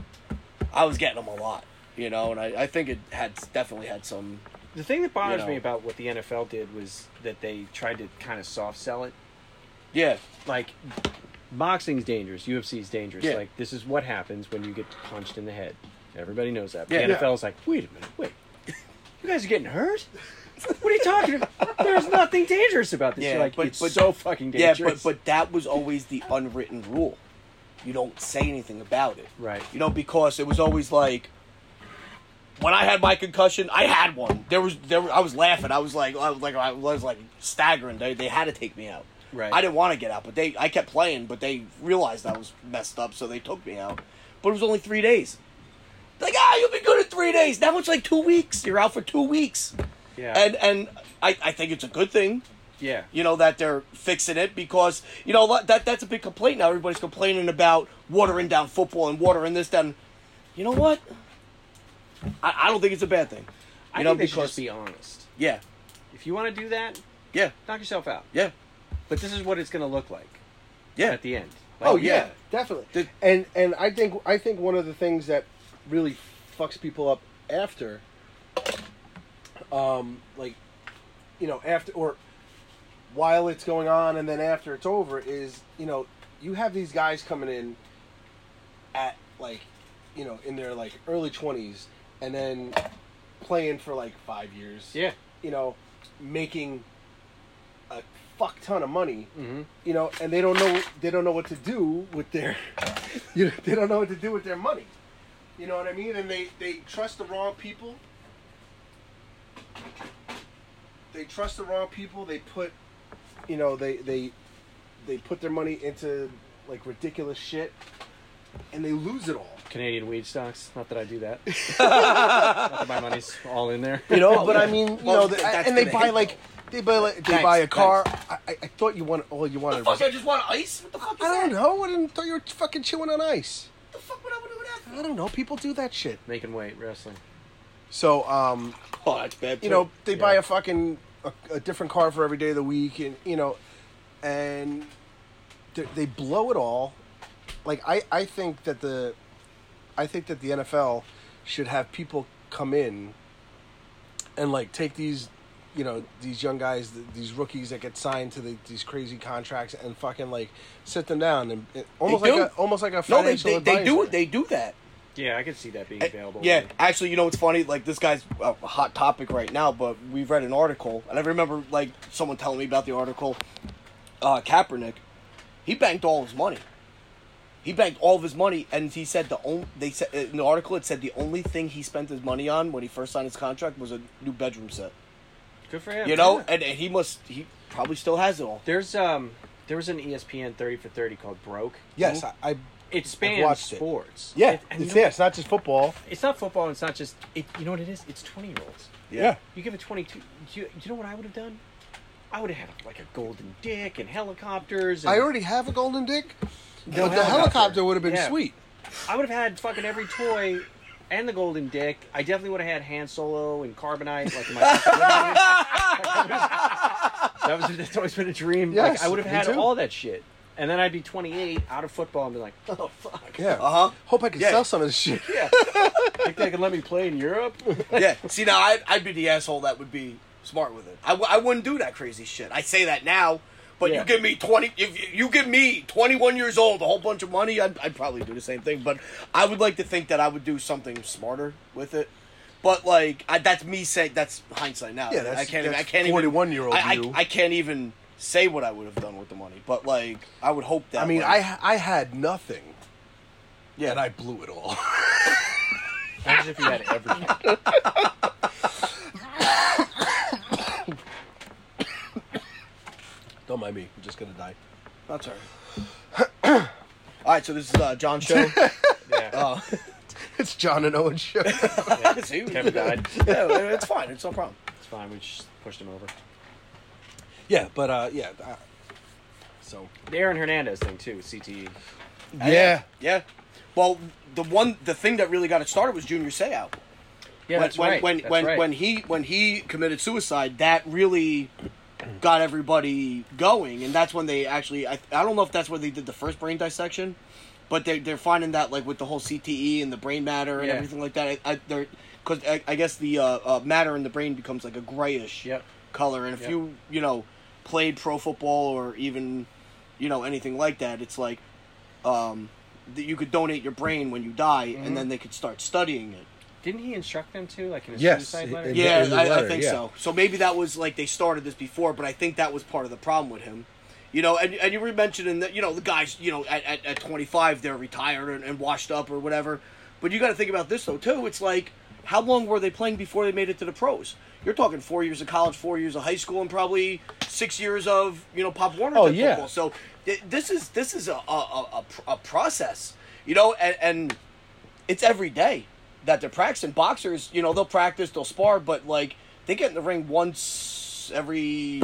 I was getting them a lot, you know. And I, I think it had definitely had some. The thing that bothers You know. me about what the NFL did was that they tried to kind of soft sell it. Yeah, Like boxing's dangerous, UFC's dangerous. Yeah. Like this is what happens when you get punched in the head. Everybody knows that. Yeah. the NFL's like, wait a minute, wait. You guys are getting hurt? What are you talking about? There's nothing dangerous about this. Yeah, You're like, but- it's but- so fucking dangerous. yeah, but but that was always the unwritten rule. You don't say anything about it, Right. You know, because it was always like when I had my concussion, I had one. There was there I was laughing. I was like I was like I was like staggering. They they had to take me out. Right. I didn't want to get out, but they I kept playing, but they realized I was messed up, so they took me out. But it was only three days. Like ah, you'll be good in three days. Now it's like two weeks. You're out for two weeks, yeah. and and I I think it's a good thing yeah. you know that they're fixing it because you know that that's a big complaint now. Everybody's complaining about watering down football and watering this down. You know what? I, I don't think it's a bad thing. You I know think they should just be honest. yeah, If you want to do that, yeah, knock yourself out. yeah, But this is what it's going to look like yeah. at the end. Oh Like, yeah, definitely. The- and and I think I think one of the things that really fucks people up after, um, like, you know, after or while it's going on and then after it's over is you know you have these guys coming in at like you know in their like early twenties and then playing for like five years. Yeah. You know, making a fuck ton of money Mm-hmm. you know, and they don't know they don't know what to do with their, you know, they don't know what to do with their money. You know what I mean? And they they trust the wrong people. They trust the wrong people. They put, you know, they they they put their money into like ridiculous shit, and they lose it all. Canadian weed stocks. Not that I do that. Not that my money's all in there. You know, but. I mean, you Well, know, the, that's and they gonna buy hit, like they buy like they Thanks, buy a car. I, I I thought you wanted all you wanted. Fuck! I just want ice. What the fuck is I don't that? know. I didn't thought you were fucking chewing on ice. What the fuck would I want to do with that? I don't know. People do that shit. Making weight wrestling. So, um, Oh, that's bad. you know, they buy a fucking a, a different car for every day of the week, and you know, and they, blow it all. Like I, I think that the, I think that the NFL should have people come in and like take these, you know, these young guys, th- these rookies that get signed to the, these crazy contracts, and fucking like sit them down and and almost like a almost like a no, they financial they, they do. They do that. Yeah, I could see that being Eh, available. Yeah, actually, you know what's funny? Like this guy's a hot topic right now, but we've read an article, and I remember like someone telling me about the article. Uh, Kaepernick, he banked all his money. He banked all of his money, and he said the only they said in the article it said the only thing he spent his money on when he first signed his contract was a new bedroom set. Good for him. You know, Yeah. and, and he must he probably still has it all. There's um there was an ESPN 30 for 30 called Broke. Yes, I, I it spans watched it. sports. Yeah, It- it's, yeah, it's not just football. It's not football. It's not just. It, you know what it is? It's twenty year olds. Yeah. You give a twenty-two. You, you know what I would have done? I would have had like a golden dick and helicopters. And I already have a golden dick, No but the helicopter would have been Yeah. sweet. I would have had fucking every toy and the golden dick. I definitely would have had Han Solo and Carbonite. Like in my that was that's always been a dream. Yes, like I would have had all that shit, and then I'd be 28 out of football and be like, oh fuck. Yeah. Uh huh. Hope I can Yeah. sell some of this shit. Yeah. Think they can let me play in Europe? yeah. See, now I'd, I'd be the asshole that would be smart with it. I, w- I wouldn't do that crazy shit. I say that now, but Yeah. you give me twenty. If you, you give me twenty-one years old, a whole bunch of money, I'd, I'd probably do the same thing. But I would like to think that I would do something smarter with it. But like, I, that's me saying that's hindsight now. Yeah, that's- I can't. that's I can't. even- 41-year-old I, you. I, I can't even say what I would have done with the money. But like, I would hope that. I mean, like, I I had nothing, yeah. and I blew it all. As if you had everything. Don't mind me. I'm just gonna die. That's all right. all right. So this is uh, John's show. Yeah. Uh, It's John and Owen show. see, Kevin died. Yeah, it's fine. It's no problem. It's fine. We just pushed him over. Yeah, but uh, yeah. uh, so The Aaron Hernandez thing too. CTE. yeah, Yeah. Well, the one, the thing that really got it started was Junior Seau. Yeah, when, that's when, right. When That's when right. when he when he committed suicide, that really got everybody going, and that's when they actually. I, I don't know if that's where they did the first brain dissection, but they they're finding that like with the whole CTE and the brain matter and Yeah. everything like that. I, I, they're because I, I guess the uh, uh, matter in the brain becomes like a grayish Yep. color, and if Yep. you you know played pro football or even you know anything like that, it's like um, that you could donate your brain when you die, Mm-hmm. and then they could start studying it. Didn't he instruct them to, like in his Yes, suicide letter? it- Yeah, in the I, I think yeah. so. So maybe that was like they started this before, but I think that was part of the problem with him. You know, and, and you were mentioning that you know the guys, you know, at, at, at 25 they're retired and, and washed up or whatever. But you got to think about this though too. It's like how long were they playing before they made it to the pros? You're talking four years of college, four years of high school, and probably six years of you know Pop Warner Oh, type yeah. football. So th- this is this is a a, a, a a process, you know, and, and it's every day that they're practicing. Boxers, you know, they'll practice, they'll spar, but like they get in the ring once every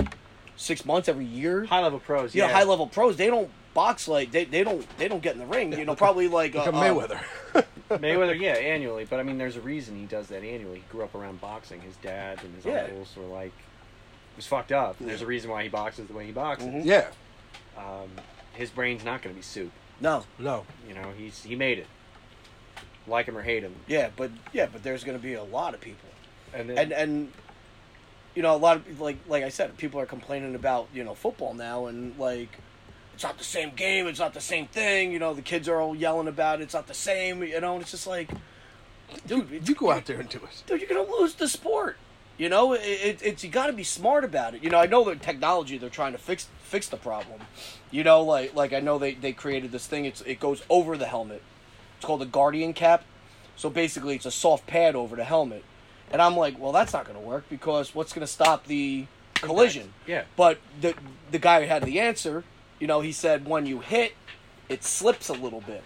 six months, every year. High level pros. you Yeah. know, high level pros, they don't box like they, they don't they don't get in the ring. You know, probably like, like uh, a Mayweather. Mayweather, yeah, annually. But I mean, there's a reason he does that annually. He grew up around boxing. His dad and his Yeah. uncles were like, it was fucked up. There's a reason why he boxes the way he boxes. Mhm. yeah, Um, his brain's not going to be soup. no, no, You know, he's he made it. Like him or hate him, yeah, but yeah, but there's going to be a lot of people, and then and and you know, a lot of like like I said, people are complaining about you know football now, and like it's not the same game, it's not the same thing. You know, the kids are all yelling about it, it's not the same. You know, and it's just like, dude, you go out there and do it. dude, you're gonna lose the sport. You know, it, it, it's you got to be smart about it. You know, I know that technology they're trying to fix fix the problem. You know, like like I know they, they created this thing. It's it goes over the helmet. It's called a guardian cap. So basically, it's a soft pad over the helmet. And I'm like, well, that's not going to work because what's going to stop the collision? yeah. But the the guy who had the answer, you know, he said when you hit, it slips a little bit.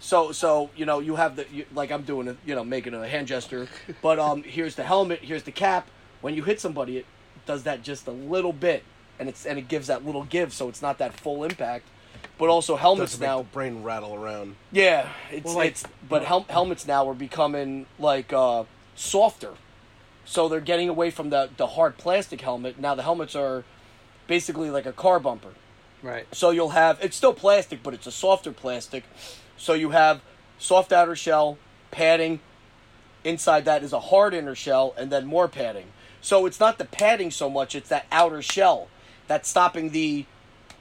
So so you know you have the you, like I'm doing a, you know making a hand gesture, but um here's the helmet, here's the cap. When you hit somebody, it does that just a little bit, and it's and it gives that little give, so it's not that full impact. But also helmets Doesn't make now, the brain rattle around. yeah, it's Well, like- it's but hel- helmets now are becoming like uh, softer, so they're getting away from the the hard plastic helmet. Now the helmets are basically like a car bumper. Right. So you'll have it's still plastic, but it's a softer plastic. So you have soft outer shell, padding. Inside that is a hard inner shell, and then more padding. So it's not the padding so much; it's that outer shell that's stopping the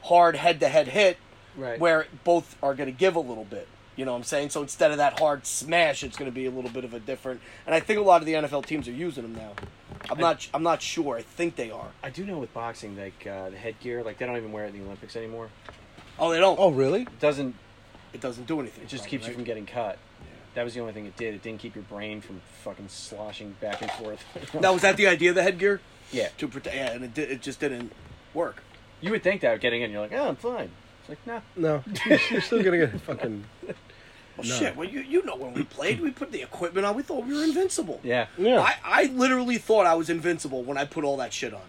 hard head-to-head hit, Right. where both are going to give a little bit. You know what I'm saying? So instead of that hard smash, it's going to be a little bit of a different. And I think a lot of the NFL teams are using them now. I'm not. I'm not sure. I think they are. I do know with boxing, like uh, the headgear, like they don't even wear it in the Olympics anymore. Oh, they don't. Oh, really? It doesn't. it doesn't do anything. It just probably, keeps you from getting cut. Yeah. That was the only thing it did. It didn't keep your brain from fucking sloshing back and forth. Now, was that the idea of the headgear? yeah. To protect, yeah, and it, di- it just didn't work. You would think that getting in, you're like, oh, I'm fine. It's like, no. No, you're still gonna get fucking. Well, No. shit. Well, you you know when we played, we put the equipment on. We thought we were invincible. Yeah. Yeah. I, I literally thought I was invincible when I put all that shit on.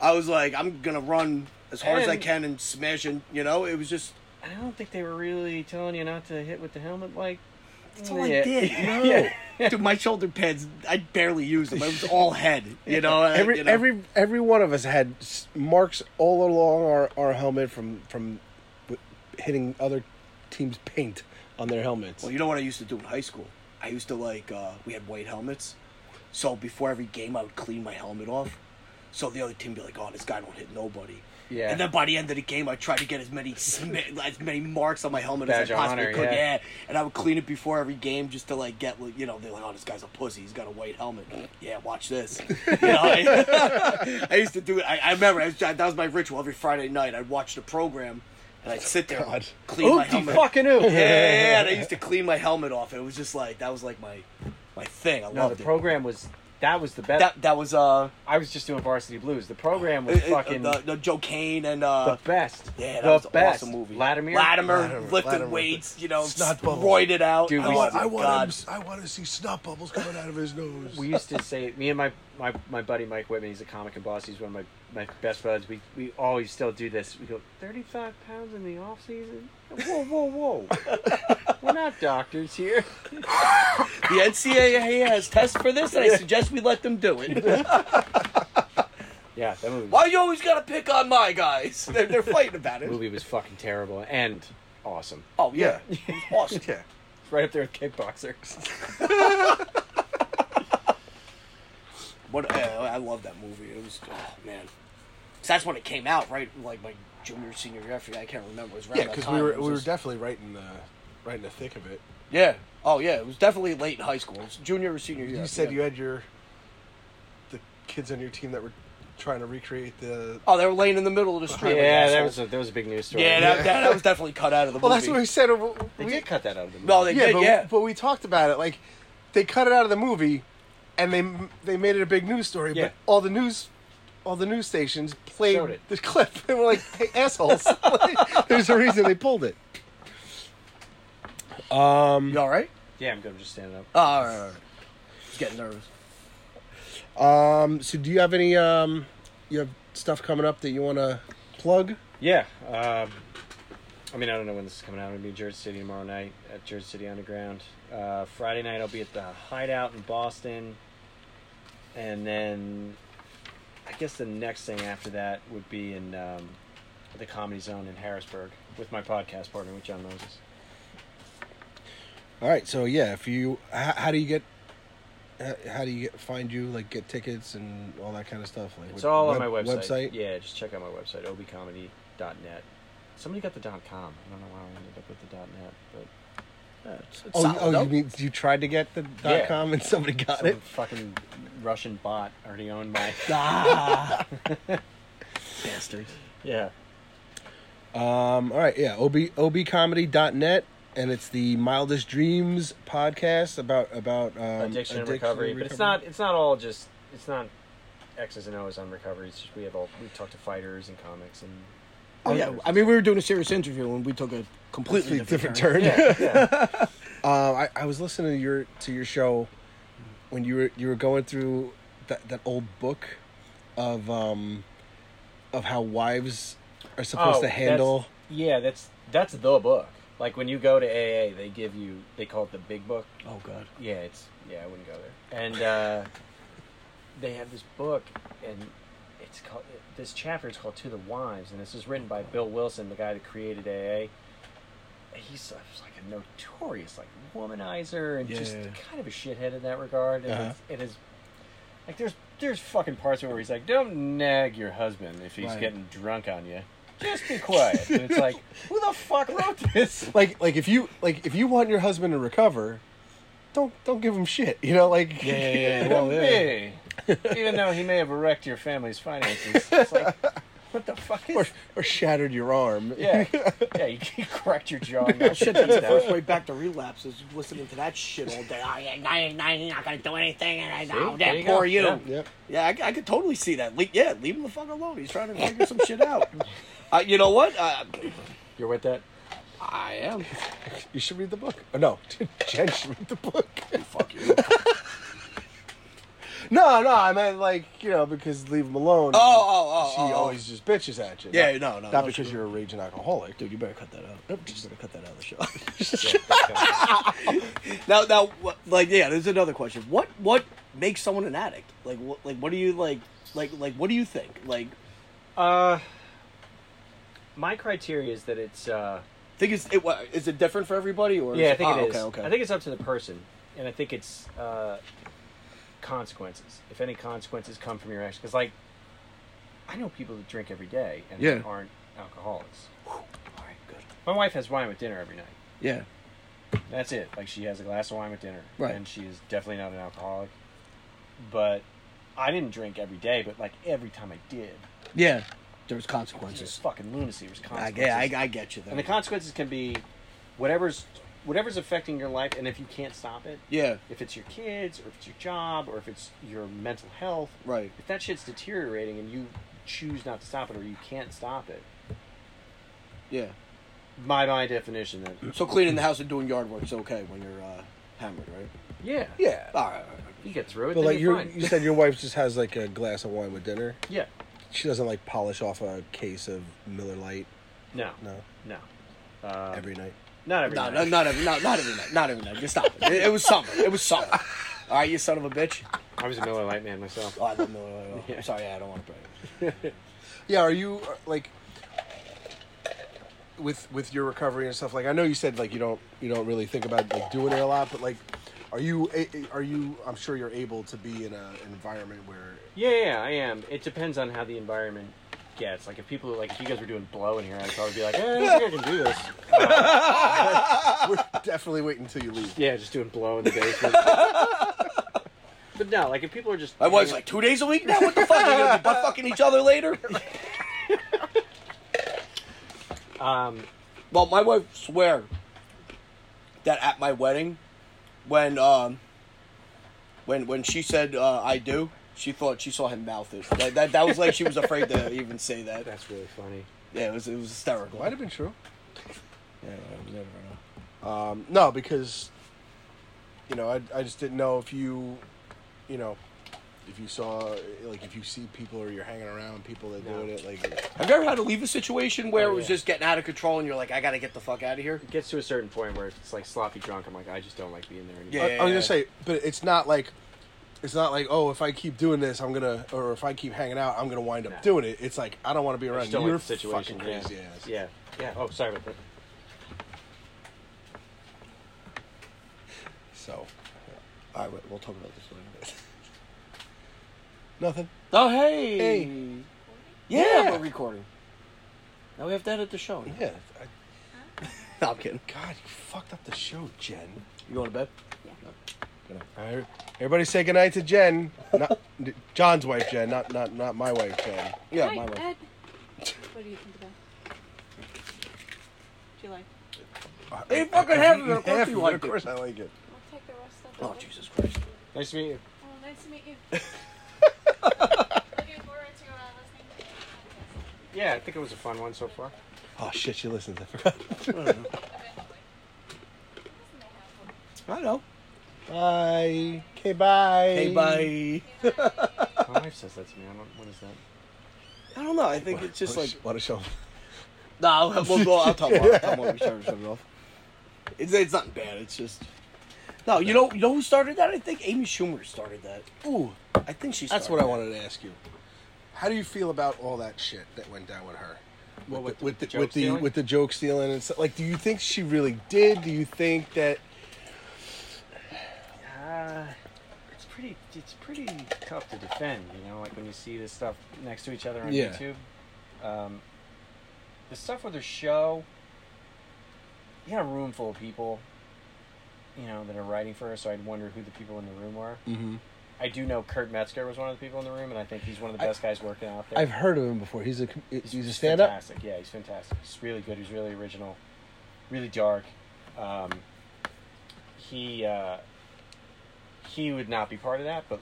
I was like, I'm gonna run as hard as I can and smash and you know, it was just I don't think they were really telling you not to hit with the helmet. Like, that's all Yeah. I did. Yeah. Dude, my shoulder pads, I barely used them. It was all head. You know, uh, every you know. every every one of us had marks all along our, our helmet from from hitting other teams' paint on their helmets. Well, you know what I used to do in high school? I used to like uh, we had white helmets, so before every game I would clean my helmet off, so the other team would be like, "Oh, this guy don't hit nobody." Yeah. And then by the end of the game, I tried to get as many sm- as many marks on my helmet Badge as I possibly honor, could. yeah. And I would clean it before every game just to like get you know they're like, "Oh, this guy's a pussy. He's got a white helmet." Yeah, watch this. You know, I, I used to do it. I, I remember I was, that was my ritual every Friday night. I'd watch the program. And I'd sit there, God. and clean my Oopty helmet. fucking oop. Yeah, yeah, yeah, and I used to clean my helmet off. It was just like that was like my my thing. I No, loved the it. program was that was the best. That that was uh, I was just doing Varsity Blues. The program was uh, uh, fucking the, the Joe Kane and uh, the best. yeah, that the was an best. awesome movie. Lattimer. Lattimer, Lattimer, lifting Lattimer. weights, you know, Snot bubbles. roided out. Dude, we- my I want God. him, I want to see snot bubbles coming out of his nose. We used to say me and my, my, my buddy Mike Whitman. He's a comic and boss. He's one of my, my best buds. We we always still do this. We go thirty five pounds in the off season. Whoa whoa whoa! We're not doctors here. The NCAA has tests for this, and I suggest we let them do it. Yeah, that movie. Why you always gotta pick on my guys? They're, they're fighting about it. movie was fucking terrible and awesome. Oh yeah, awesome. yeah. Right up there with Kickboxer. What uh, I love that movie. It was oh man, 'Cause that's when it came out, right? Like my junior, senior year. I can't remember. It was around Yeah, that because time. we were we were just- definitely right in the right in the thick of it. yeah. Oh yeah, it was definitely late in high school. It was junior or senior year. You said forget. you had your the kids on your team that were trying to recreate the. Oh, they were laying in the middle of the street. Yeah, that assholes. was a, that was a big news story. Yeah, that, that, that was definitely cut out of the Well, that's what we said. Uh, they We, did cut that out of the movie. No, they yeah, did. but, yeah. but we talked about it. Like they cut it out of the movie, and they they made it a big news story. Yeah. But all the news, all the news stations played it. the clip, and we're like, "Hey, assholes!" There's a reason they pulled it. Um. you all right? yeah, I'm good. I'm just standing up. Oh, all right, all right. Just getting nervous. Um. So, do you have any um? You have stuff coming up that you want to plug? Yeah. Um, I mean, I don't know when this is coming out. I'm gonna be in Jersey City tomorrow night at Jersey City Underground. Uh, Friday night, I'll be at the Hideout in Boston. And then I guess the next thing after that would be in um, the Comedy Zone in Harrisburg with my podcast partner, with John Moses. All right. So yeah, if you, how, how do you get? How, how do you get, find you? Like get tickets and all that kind of stuff. Like It's with all on my web- website. Yeah, just check out my website, obcomedy.net. Somebody got the dot .com. I don't know why I ended up with the dot .net, but Yeah, it's, it's Oh, solid, oh, you mean you tried to get the dot Yeah. com and somebody got some it? fucking Russian bot already owned by. Ah. Bastards. yeah. Um, all right, yeah, ob obcomedy.net and it's the Mildest Dreams podcast about about um, addiction and recovery, but it's not it's not all just it's not X's and O's on recovery. It's just we have all we talk to fighters and comics and Oh yeah, I mean we were doing a serious interview and we took a completely completely different, different turn. turn. yeah, yeah. Uh, I, I was listening to your to your show when you were you were going through that that old book of um of how wives are supposed Oh, to handle. that's- yeah, that's that's the book. Like when you go to AA, they give you they call it the big book. Oh god. Yeah, it's yeah, I wouldn't go there. And uh, they have this book, and it's called this chapter is called "To the Wives," and this is written by Bill Wilson, the guy that created AA. He's uh, like a notorious like womanizer and just Yeah. kind of a shithead in that regard. And Uh-huh. it's, it is like there's there's fucking parts where he's like, "Don't nag your husband if he's Right. getting drunk on you." Just be quiet. and it's like, who the fuck wrote this? Like like if you like if you want your husband to recover, don't don't give him shit. You know, like Yeah, yeah, yeah. Well, yeah. Even though he may have wrecked your family's finances. It's like, what the fuck is or, or shattered your arm. Yeah. Yeah, you can crack your jaw. and That shit your the first way back to relapse is listening to that shit all day. I ain't, I ain't, I ain't not gonna do anything, and I know there that you poor you. Yeah. Yep. Yeah, I, I could totally see that. Le- yeah, leave him the fuck alone. He's trying to figure some shit out. Uh, you know what? Uh, You're with that? I am. You should read the book. Oh, no, Jen should read the book. Fuck you. No, no, I meant like you know because leave him alone. Oh, oh, oh. she oh, oh. always just bitches at you. Yeah, not, no, no, not no, because she- you're a raging alcoholic. Dude, you better cut that out. Nope, just gonna cut that out of the show. Now, now, like, yeah, there's another question. What, what makes someone an addict? Like, what, like, what do you like, like, like, what do you think? Like, Uh, my criteria is that it's. Uh, I think it's it, what, is it different for everybody or? yeah, I think oh, it is. Okay, okay. I think it's up to the person, and I think it's uh, consequences. If any consequences come from your action, because like, I know people that drink every day and Yeah. aren't alcoholics. All right, good. My wife has wine with dinner every night. Yeah, That's it. Like she has a glass of wine with dinner, Right. and she is definitely not an alcoholic. But I didn't drink every day, but like every time I did, yeah. There was it was consequences. fucking lunacy. It was I, consequences. yeah, I, I get you. Then. and the consequences can be whatever's whatever's affecting your life, and if you can't stop it, yeah, if it's your kids or if it's your job or if it's your mental health, right. if that shit's deteriorating and you choose not to stop it or you can't stop it, Yeah. by my definition, then So cleaning the house and doing yard work's okay when you're uh, hammered, right? yeah, Yeah, All right, all right, you get through it. but then like you're you, fine. you said, your wife just has like a glass of wine with dinner. yeah, She doesn't like polish off a case of Miller Lite. no, No, no, uh, every night. Not every No, night. no, not every, no, not every night, not every night. Just stop it. It, it was summer. It was summer. All right, you son of a bitch. I was a Miller Lite man myself. Oh, I love Miller Lite. Oh, I'm sorry, yeah, I don't want to play. Yeah, are you uh, like with with your recovery and stuff? Like I know you said like you don't you don't really think about like doing it a lot, but like are you a- are you? I'm sure you're able to be in a, an environment where Yeah, yeah, I am. It depends on how the environment gets. Like if people like if you guys were doing blow in here, I'd probably be like, eh, I don't think I can do this. we're definitely waiting until you leave. Yeah, just doing blow in the basement. but no, like if people are just I was like two days a week now. What the fuck? You gonna be butt fucking each other later? um, Well, my wife swear that at my wedding, when um, when when she said uh, I do, she thought she saw him mouth it. That, that that was like she was afraid to even say that. that's really funny. Yeah, it was it was hysterical. Might have been true. Yeah, you never know. Um, no, because you know I I just didn't know if you you know if you saw like if you see people or you're hanging around people that No. doing it like Have you ever had to leave a situation where Oh, it was yeah. just getting out of control and you're like, I gotta get the fuck out of here? It gets to a certain point where it's like sloppy drunk. I'm like, I just don't like being there anymore. Yeah. I, I was gonna say, but it's not like it's not like oh if I keep doing this I'm gonna or if I keep hanging out I'm gonna wind up No. doing it. It's like I don't want to be around just you. don't You're like situation. fucking crazy yeah. ass. yeah, yeah. Oh, sorry about that. So All right, wait, we'll talk about this later. nothing. Oh hey, Hey. yeah, Yeah. we're recording. Now we have to edit the show. Yeah. I, No, I'm kidding. God, you fucked up the show, Jen. You going to bed? All right, everybody say goodnight to Jen. Not John's wife, Jen. Not not not my wife, Jen. Yeah, Hi, my wife. Ed. What do you think of that? Do you like? Hey, fucking half of it, of course you of it, Of course I like it. I'll take the rest of it. Oh Jesus Christ! Nice to meet you. Oh, nice to meet you. Looking forward to uh, listening to the Yeah, I think it was a fun one so far. Oh shit, she listens. I forgot. podcast. I know. Bye. Okay, bye. Hey, bye. My wife says that to me. I don't. What is that? I don't know. I think it's just like what a show. no. I'll, we'll, we'll, I'll tell Mark. I'll tell Mark we started shut it off. It's it's nothing bad. It's just no. You know you know who started that? I think Amy Schumer started that. Ooh, I think she. that's started what I that. wanted to ask you. How do you feel about all that shit that went down with her? What, with, with the, the with the with the joke stealing and stuff. Like, do you think she really did? Do you think that? Uh, it's pretty. It's pretty tough to defend. You know, like when you see this stuff next to each other on Yeah. YouTube. Um, the stuff with the show. You got a room full of people. You know that are writing for her, so I'd wonder who the people in the room were. Mm-hmm. I do know Kurt Metzger was one of the people in the room, and I think he's one of the I- best guys working out there. I've heard of him before. He's a com- he's, a stand up. fantastic. Yeah, he's fantastic. He's really good. He's really original, really dark. Um, he uh, he would not be part of that, but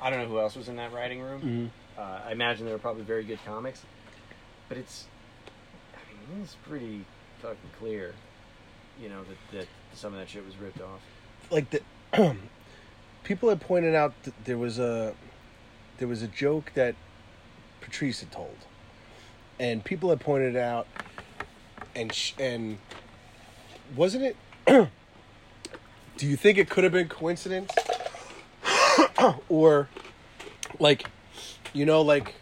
I don't know who else was in that writing room. Mm-hmm. Uh, I imagine they were probably very good comics, but it's I mean, it's pretty fucking clear. You know that that some of that shit was ripped off. like the people had pointed out that there was a there was a joke that Patrice had told, and people had pointed out, and sh- and wasn't it? do you think it could have been coincidence, or like, you know, like,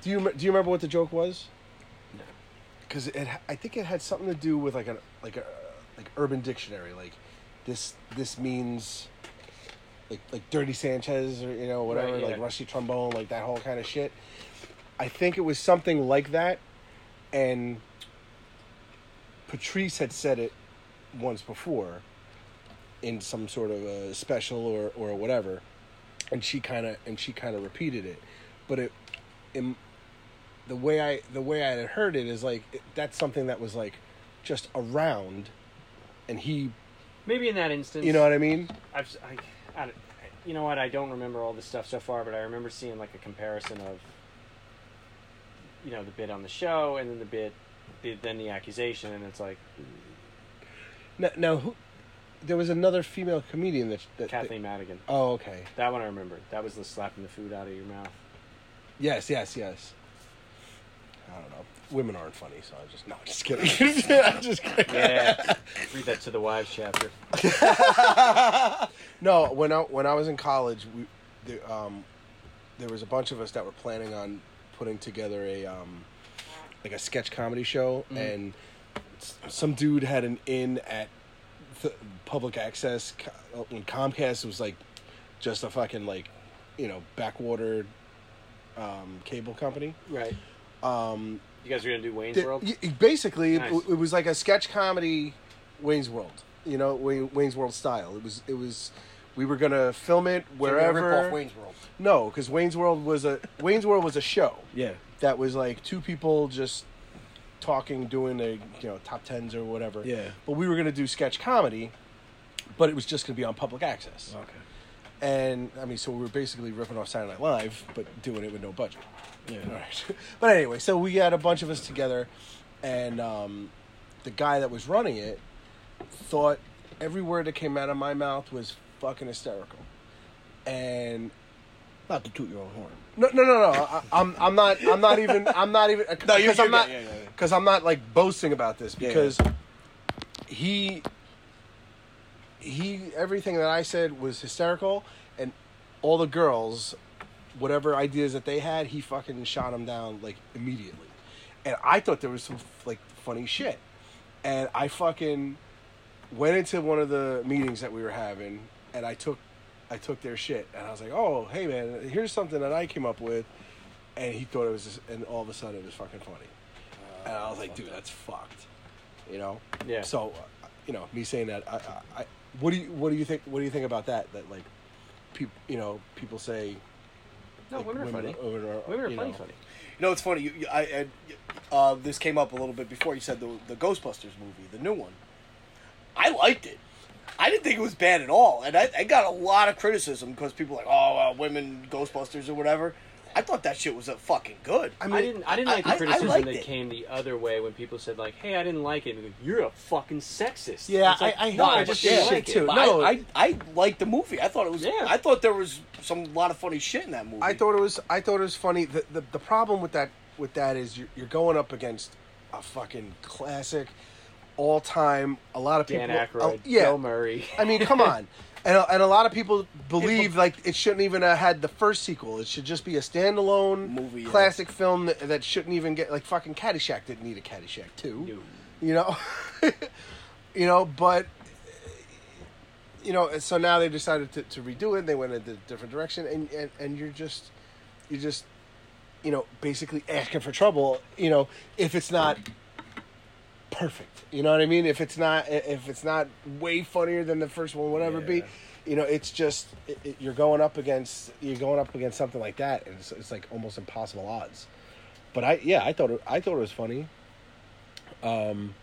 do you do you remember what the joke was? No. because it I think it had something to do with like a like a like Urban Dictionary like this this means like like Dirty Sanchez or you know whatever Right, yeah. like Rusty Trombone like that whole kind of shit. I think it was something like that, and Patrice had said it once before in some sort of a special or or whatever, and she kind of and she kind of repeated it, but it in the way I the way I had heard it is like it, that's something that was like just around, and he, Maybe in that instance, you know what I mean? I've, I, I, you know what? I don't remember all this stuff so far, but I remember seeing like a comparison of, you know, the bit on the show and then the bit, the, then the accusation, and it's like Now, now who? There was another female comedian that, that Kathleen Madigan. oh, okay. That one I remember. That was the slapping the food out of your mouth. Yes, yes, yes. I don't know. Women aren't funny, so I'm just no, just kidding. I'm just kidding. Yeah, read that to the wives chapter. No, when I when I was in college, we there, um, there was a bunch of us that were planning on putting together a um, like a sketch comedy show, and some dude had an in at th- public access when Comcast was like just a fucking like you know backwater um, cable company. Right. Um, You guys are gonna do Wayne's Th- World. y- basically, Nice. it, it was like a sketch comedy, Wayne's World. You know, Wayne, Wayne's World style. It was. It was. We were gonna film it wherever. Rip off Wayne's World. No, because Wayne's World was a Wayne's World was a show Yeah. that was like two people just talking, doing the you know top tens or whatever. Yeah. But we were gonna do sketch comedy, but it was just gonna be on public access. Okay. And I mean, so we were basically ripping off Saturday Night Live, but doing it with no budget. Yeah. All right. But anyway, so we had a bunch of us together, and um, the guy that was running it thought every word that came out of my mouth was fucking hysterical. And Not to toot your own horn. no, no, no, no. I, I'm, I'm not. I'm not even. I'm not even. No, you're- because I'm not. good. Yeah, yeah, yeah. Because I'm not like boasting about this because he. He everything that I said was hysterical, and all the girls, whatever ideas that they had, he fucking shot them down like immediately, and I thought there was some like funny shit, and I fucking went into one of the meetings that we were having, and I took, I took their shit, and I was like, "Oh, hey man, here's something that I came up with," and he thought it was, just, and all of a sudden it was fucking funny, and I was like, "Dude, that's fucked," you know? Yeah. So, uh, you know, me saying that, I, I, I, what do you, what do you think? What do you think about that? That like, people, you know, people say, No, like, women are funny. women are, Women are you plenty know, funny. You know, it's funny. You, you, I, I, uh, this came up a little bit before. You said the the Ghostbusters movie, the new one. I liked it. I didn't think it was bad at all, and I, I got a lot of criticism because people were like, oh, uh, women Ghostbusters or whatever. I thought that shit was a fucking good. I I, mean, didn't. I didn't like I- I- the criticism liked that it. came the other way when people said like, "Hey, I didn't like it." And go, You're a fucking sexist. Yeah, like, I- I no, hate I that just shit didn't like too. it. But No. I, I, I liked the movie. I thought it was. Yeah. I thought there was some lot of funny shit in that movie. I thought it was. I thought it was funny. The the, the problem with that with that is you're, you're going up against a fucking classic, all time. A lot of people. Dan Aykroyd, oh, yeah. Bill Murray. I mean, come on. And, a- and a lot of people believe like it shouldn't even have had the first sequel. It should just be a standalone Movie, yeah. classic film that, that shouldn't even get like fucking Caddyshack didn't need a Caddyshack too. No. You know, you know, but you know, so now they decided to, to redo it. They went in a different direction, and, and and you're just you're just you know basically asking for trouble. You know, if it's not perfect, you know what I mean. If it's not if it's not way funnier than the first one, whatever it be. You know, it's just it, it, you're going up against you're going up against something like that, and it's, it's like almost impossible odds. But I yeah, I thought it, I thought it was funny. Um,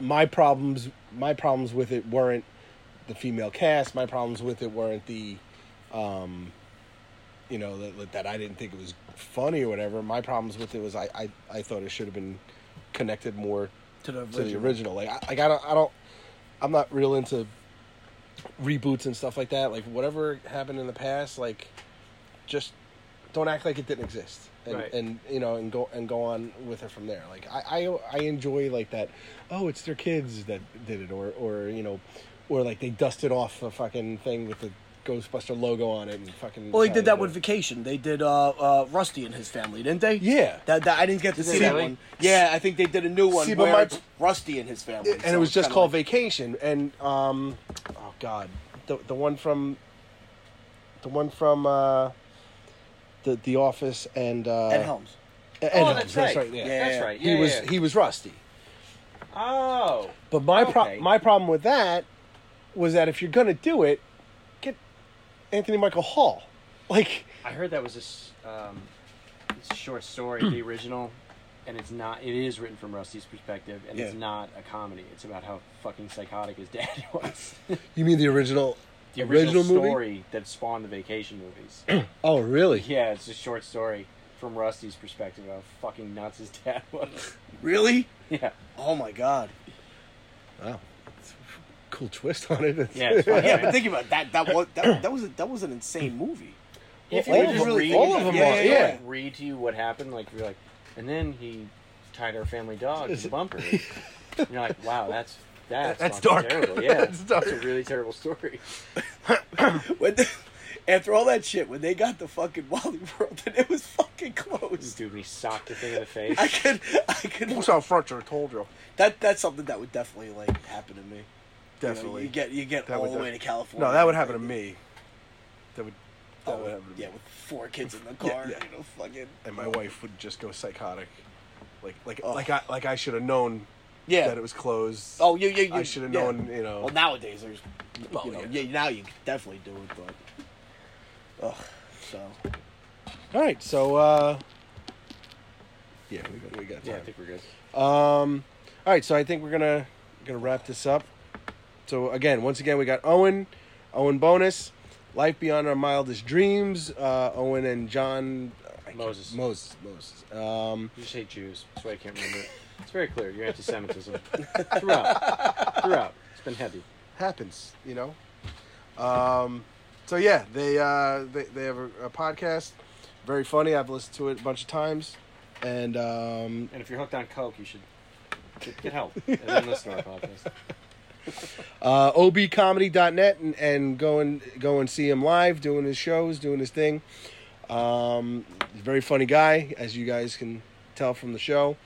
my problems my problems with it weren't the female cast. My problems with it weren't the, um, you know, that, that I didn't think it was funny or whatever. My problems with it was I, I, I thought it should have been connected more To the to the original. Like, I, like I don't, I don't, I'm not real into reboots and stuff like that. Like, whatever happened in the past, like, just don't act like it didn't exist, and, Right. and you know, and go and go on with it from there. Like, I, I, I enjoy like that. Oh, it's their kids that did it, or, or you know, or like they dusted off a fucking thing with the Ghostbuster logo on it and fucking. Well, they did that with Vacation. They did uh, uh, Rusty and his family, didn't they? Yeah. That, that I didn't get to Did see that really? one. Yeah, I think they did a new one See, but where my- it's Rusty and his family. and so it was just called like- Vacation, and um, oh god, the the one from the one from uh, the the Office and uh, Ed Helms. Ed oh, Helms, that's right. yeah. Yeah. That's right. Yeah, He Yeah, was yeah. he was Rusty, Oh. but my Okay. pro- my problem with that was that if you're gonna do it, get Anthony Michael Hall, like I heard that was this um, it's a short story, the original, and it's not. It is written from Rusty's perspective, and it's Yeah. not a comedy. It's about how fucking psychotic his dad was. you mean the original the original, movie? story that spawned the vacation movies. Oh, really? yeah, it's a short story from Rusty's perspective of how fucking nuts his dad was. Really? yeah, Oh my god. Wow, It's a cool twist on it. yeah, it's funny, Yeah, but think about that. That was that, that was a, that was an insane movie. If All you of just them- read, all of them you are, just, yeah. like, read to you what happened, like you're like, and then he tied our family dog to the bumper. and you're like, wow, that's that's, That's dark. Terrible. Yeah, That's dark. That's a really terrible story. When the, after all that shit, when they got the fucking Wally World and it was fucking closed, Dude, when he socked the thing in the face. I could I could Who's out front? I told you. that that's something that would definitely like happen to me. You know, Definitely. you get you get That all the way to California. No, that would happen to me. That would. That Oh, would happen to yeah, me. with four kids in the car, yeah. you know, fucking. and my wife would just go psychotic, like like Oh. like I like I should have known Yeah. that it was closed. Oh, yeah, yeah. You, I should have yeah. known. You know. Well, nowadays there's, Well, you know, yeah. yeah. Now you definitely do it, but. Ugh. So. All right, so uh, yeah, we got we got yeah, I think we're good. Um, all right, so I think we're gonna gonna wrap this up. So again, once again, we got Owen, Owen bonus, life beyond our mildest dreams. Uh, Owen and John Moses. Moses, Moses. Um, You just hate Jews. That's why I can't remember it. It's very clear. Your anti-Semitism throughout. Throughout. It's been heavy. happens, you know. Um, so yeah, they uh, they they have a, a podcast, very funny. I've listened to it a bunch of times, and um, And if you're hooked on coke, you should get, get help and then listen to our podcast. Uh, obcomedy.net and, and go and go and see him live doing his shows, doing his thing. Um, very funny guy, as you guys can tell from the show.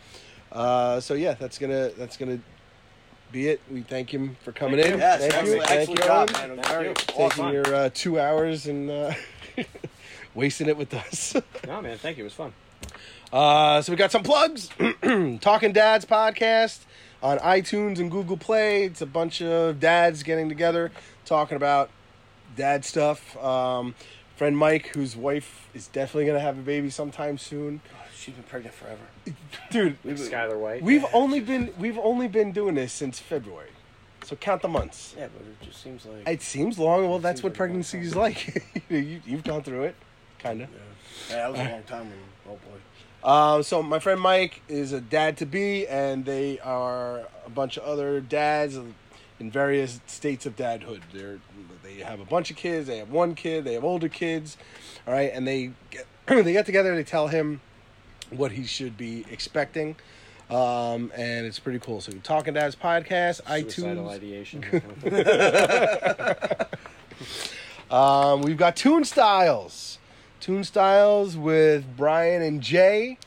Uh, so yeah, that's gonna that's gonna be it. We thank him for coming Thank in. you. Yes, thank you, excellent, thank excellent you, job, man. Thank you. taking awesome. your uh, two hours and uh, wasting it with us. No, man, thank you. It was fun. Uh, so we got some plugs. Talking Dads podcast on iTunes and Google Play. It's a bunch of dads getting together talking about dad stuff. Um, friend Mike, whose wife is definitely gonna have a baby sometime soon. She's been pregnant forever. Dude, Skyler White. we've only been we've only been doing this since February. So count the months. Yeah, but it just seems like. It seems long. Well, that's what like pregnancy is like. you, you've gone through it, kind of. yeah. yeah, that was a long time. ago. Oh boy. Um, so my friend Mike is a dad to be, and they are a bunch of other dads in various states of dadhood. They're they have a bunch of kids. They have one kid. They have older kids. All right, and they get they get together. They tell him what he should be expecting, um, and it's pretty cool. So Talking Dads podcast, Suicidal iTunes. ideation. that kind of thing. Um, we've got Tune Styles. Tune Styles with Brian and Jay.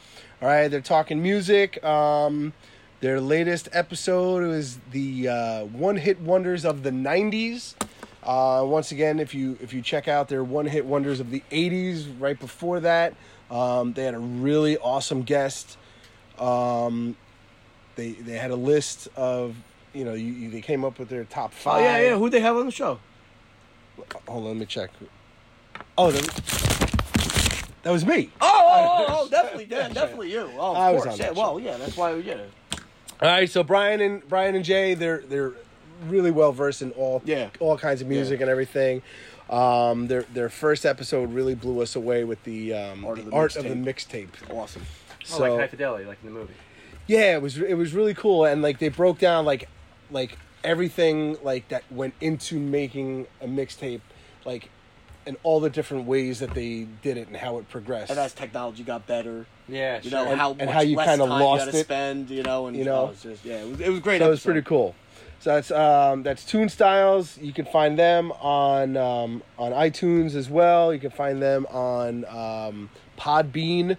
All right, they're talking music. Um, their latest episode was the uh, one hit wonders of the '90s. Uh, once again, if you if you check out their one hit wonders of the '80s, right before that, um, they had a really awesome guest. Um, they they had a list of you know you, you, they came up with their top Oh five. yeah, yeah. Who they have on the show? Hold on, let me check. Oh, that, that was me. Oh, oh, oh, oh definitely, yeah, definitely you. Oh, of I was course. on yeah, that well, yeah, that's why. We yeah, All right, so Brian and Brian and Jay, they're they're really well versed in all Yeah. all kinds of music and everything. Um, their their first episode really blew us away with the um, Art of the art of the mixtape. mixtape. awesome. Oh, like High Fidelity, like in the movie. yeah, it was it was really cool, and like they broke down like like everything like that went into making a mixtape, like and all the different ways that they did it and how it progressed. And as technology got better, Yeah, you sure. know And- how and much how you kinda lost you gotta it, spend, you know, and you know? it's just, yeah, it was, it was a great. so was pretty cool. So that's um, that's Tune Styles. You can find them on um, on iTunes as well. You can find them on um, Podbean.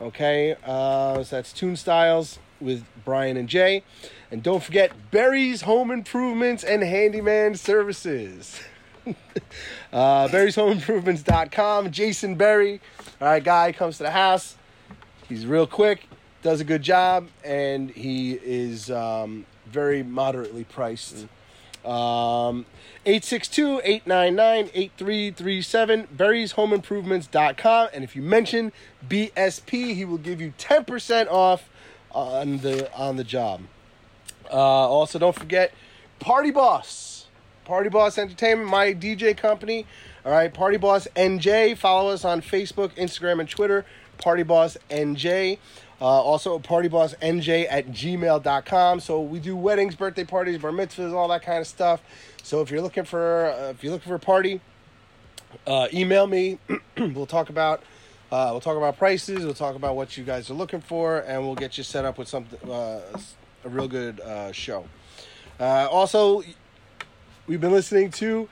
Okay, uh, so that's Tune Styles with Brian and Jay, and don't forget Barry's Home Improvements and Handyman Services. uh, Barry'sHomeImprovements.com. Jason Berry, all right, guy comes to the house. He's real quick, does a good job, and he is um, very moderately priced. Um, 862-899-8337, berrieshomeimprovements.com. And if you mention BSP, he will give you 10% off on the on the job. Uh, also, don't forget Party Boss. Party Boss Entertainment, my DJ company. All right, Party Boss NJ. Follow us on Facebook, Instagram, and Twitter. Party Boss NJ. Uh, also, Party Boss NJ at gmail.com. So we do weddings, birthday parties, bar mitzvahs, all that kind of stuff. So if you're looking for uh, if you're looking for a party, uh, email me. we'll talk about uh, we'll talk about prices. We'll talk about what you guys are looking for, and we'll get you set up with something uh, a real good uh, show. Uh, also, we've been listening to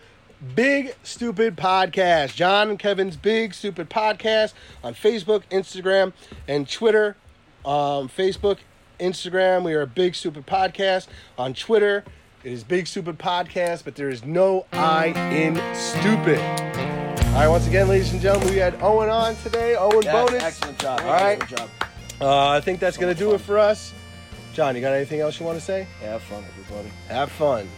Big Stupid Podcast, John and Kevin's Big Stupid Podcast on Facebook, Instagram, and Twitter. Um, Facebook, Instagram, we are a Big Stupid Podcast. On Twitter, it is Big Stupid Podcast, but there is no I in stupid. All right, once again, ladies and gentlemen, we had Owen on today. Owen Yes, Bonus. excellent job. All right. excellent job. Uh, I think that's going to do it for us. John, you got anything else you want to say? Have fun, everybody. Have fun.